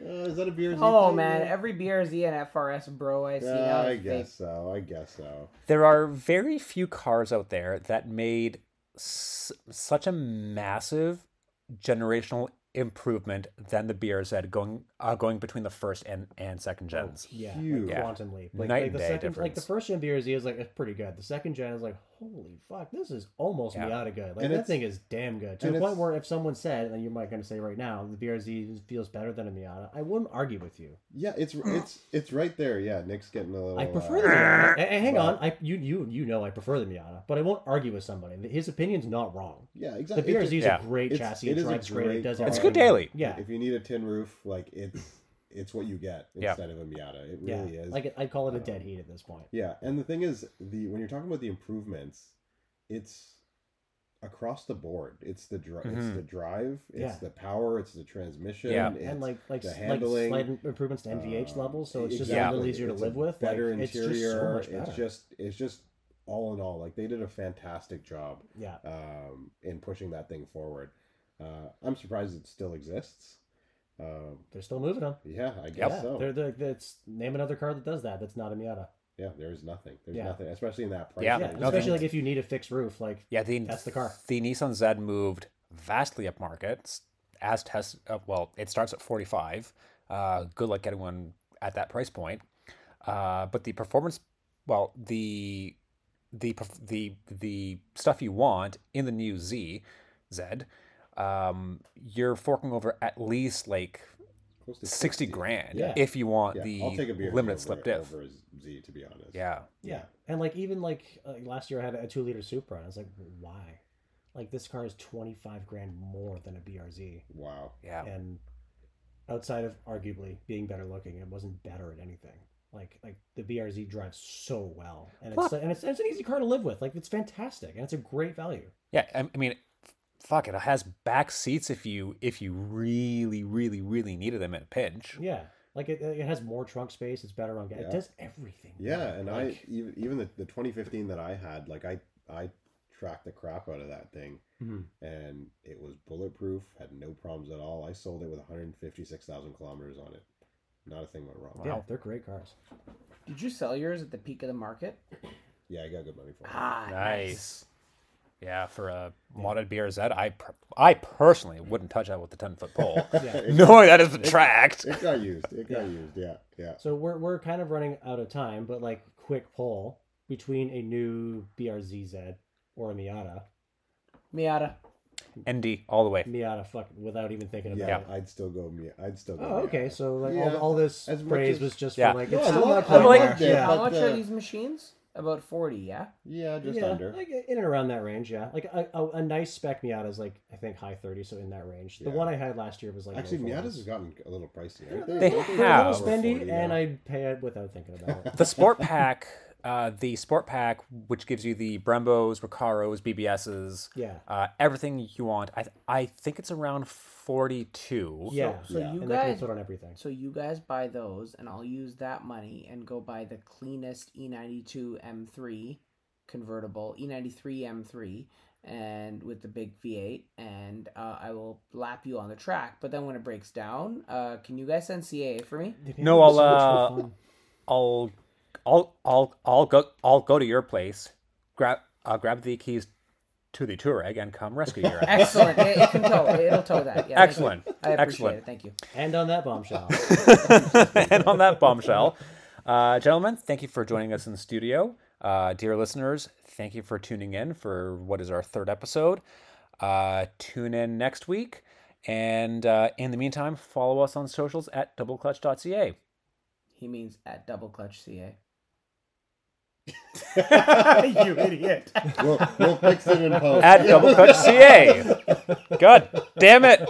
S3: Uh, is that a BRZ?
S4: Oh
S3: thing?
S4: man, every BRZ and FRS bro I see
S3: Yeah. I
S4: is vape.
S3: guess so. I guess so.
S1: There are very few cars out there that made s- such a massive generational improvement than the BRZ going uh, going between the first and, and second gens.
S2: Yeah,
S3: Huge.
S2: like
S1: Yeah.
S2: quantum leap. Like,
S1: Night
S2: like
S1: and
S2: the
S1: day
S2: second, like the first gen BRZ is like it's pretty good. The second gen is like, holy fuck, this is almost
S1: Yeah.
S2: Miata good. Like
S3: And
S2: that thing is damn good. To the point where if someone said, and you might gonna say right now, the BRZ feels better than a Miata, I wouldn't argue with you.
S3: Yeah, it's it's it's right there. Yeah, Nick's getting a little.
S2: I prefer
S3: uh,
S2: the Miata. And, and hang
S3: Well-
S2: on, I you you you know I prefer the Miata, but I won't argue with somebody. His opinion's not wrong.
S3: Yeah, exactly. The.
S2: BRZ is
S1: Yeah.
S2: a great
S3: It's-
S2: chassis.
S3: it
S2: It,
S3: is a
S2: drives great. It does.
S1: It's good daily.
S2: Yeah,
S3: If you need a tin roof, like it's it's what you get
S1: Yeah.
S3: instead of a Miata. It
S2: yeah.
S3: really is.
S2: Like I'd call it a dead heat at this point.
S3: Yeah, and the thing is, the when you're talking about the improvements, it's across the board. It's the dri- it's
S1: Mhm.
S3: the drive, it's
S2: Yeah.
S3: the power, it's the transmission,
S1: Yeah.
S3: it's
S2: and like like
S3: the
S2: s-
S3: handling,
S2: like slight improvements to NVH
S3: uh,
S2: levels, so it's just
S3: exactly.
S2: a little easier to
S3: It's
S2: live
S3: a
S2: with.
S3: Better
S2: like,
S3: interior.
S2: It's just so much better.
S3: It's just it's just all in all, like they did a fantastic job
S2: yeah.
S3: um, in pushing that thing forward. Uh, I'm surprised it still exists. Um,
S2: They're still moving them.
S3: yeah, I guess
S2: Yeah,
S3: so.
S2: they're the that's name another car that does that. That's not a Miata.
S3: Yeah, there's nothing. There's
S2: Yeah.
S3: nothing, especially in that price.
S1: Yeah,
S2: Yeah,
S3: range.
S2: especially
S1: they-
S2: like if you need a fixed roof, like
S1: Yeah, the
S2: That's the car.
S1: The Nissan Z moved vastly upmarket. It's As test, uh, well, it starts at 45. Uh, good luck getting one at that price point. Uh, but the performance, well, the the the the stuff you want in the new Z, Z, um, you're forking over at least like
S3: Close to
S1: 60 grand
S2: Yeah.
S1: if you want
S3: Yeah,
S1: the
S3: I'll take a beer
S1: limited slip diff.
S3: over a Z to be honest.
S1: Yeah.
S2: Yeah, and like even like uh, last year I had a two liter Supra, and I was like, why? Like this car is twenty five grand more than a BRZ,
S3: Wow.
S1: Yeah.
S2: and outside of arguably being better looking, it wasn't better at anything. Like like the BRZ drives so well, and it's
S1: Plus-
S2: and it's, it's an easy car to live with. Like it's fantastic, and it's a great value.
S1: Yeah, I I mean, fuck it. It has back seats if you if you really, really, really needed them at a pinch.
S2: Yeah, like it, it has more trunk space. It's better on gas.
S3: Yeah.
S2: It does everything.
S3: Yeah,
S2: right.
S3: and I
S2: Like,
S3: even even the, the 2015 that I had, like I I tracked the crap out of that thing,
S2: Mhm.
S3: and it was bulletproof, had no problems at all. I sold it with 156,000 kilometers on it. Not a thing went wrong.
S2: yeah, they're great cars.
S4: Did you sell yours at the peak of the market?
S3: Yeah, I got good money for it.
S4: Ah,
S1: Nice. Yeah, for a modded BRZ, I per- I personally wouldn't touch that with the ten foot pole, [laughs]
S2: Yeah. [laughs]
S1: knowing that it's tracked.
S3: It got used. It got used. Yeah, yeah.
S2: So we're we're kind of running out of time, but like quick poll between a new BRZ or a Miata.
S4: Miata.
S1: ND all the way.
S2: Miata, fuck, without even thinking about
S3: Yeah,
S2: it.
S3: I'd still go. Miata. I'd still go.
S2: Oh, okay.
S3: Miata.
S2: So like
S3: Yeah,
S2: all, all this
S3: as
S2: praise
S3: as-
S2: was just
S1: Yeah.
S2: for like
S3: No,
S2: it's
S3: I
S2: still
S3: love-
S2: not
S3: I
S2: quite
S1: like-
S3: Yeah,
S2: yeah,
S4: How much are these machines? About 40, yeah?
S3: yeah, just
S2: yeah,
S3: under.
S2: like in and around that range. Yeah, like a, a, a nice spec Miata is like I think high thirty, so in that range. The
S3: Yeah.
S2: one I had last year was like
S3: Actually,
S2: low 40s.
S3: Miatas has gotten a little pricey. Aren't
S1: They
S3: they
S2: They're a little spendy,
S3: 40
S2: and
S3: now.
S2: I'd pay it without thinking about it.
S1: The Sport Pack, uh, the Sport Pack, which gives you the Brembos, Recaros, BBSs,
S2: yeah,
S1: uh, everything you want. I I think it's around forty two.
S2: yeah.
S4: So
S3: Yeah.
S4: you
S2: and
S4: guys
S2: fit on everything.
S4: So you guys buy those, and I'll use that money and go buy the cleanest E E92 M3 convertible, E E93 M3, and with the big V8, and uh, I will lap you on the track. But then when it breaks down, uh, can you guys send CAA for me?
S1: No, I'll, uh. I'll I'll I'll I'll go I'll go to your place, grab I'll grab the keys to the Touareg and come rescue your ass.
S4: Excellent. it, it can tow. It'll tow that. Yeah, thank you.
S1: Excellent.
S4: I appreciate
S1: Excellent.
S4: it. Thank you.
S2: And on that bombshell. [laughs]
S1: and on that bombshell, uh, gentlemen, thank you for joining us in the studio. Uh, dear listeners, thank you for tuning in for what is our third episode. Uh, tune in next week. And uh, in the meantime, follow us on socials at doubleclutch.ca.
S4: He means at double clutch CA. [laughs]
S2: you idiot.
S3: We'll, we'll fix it in post.
S1: At double clutch CA. [laughs] God damn it.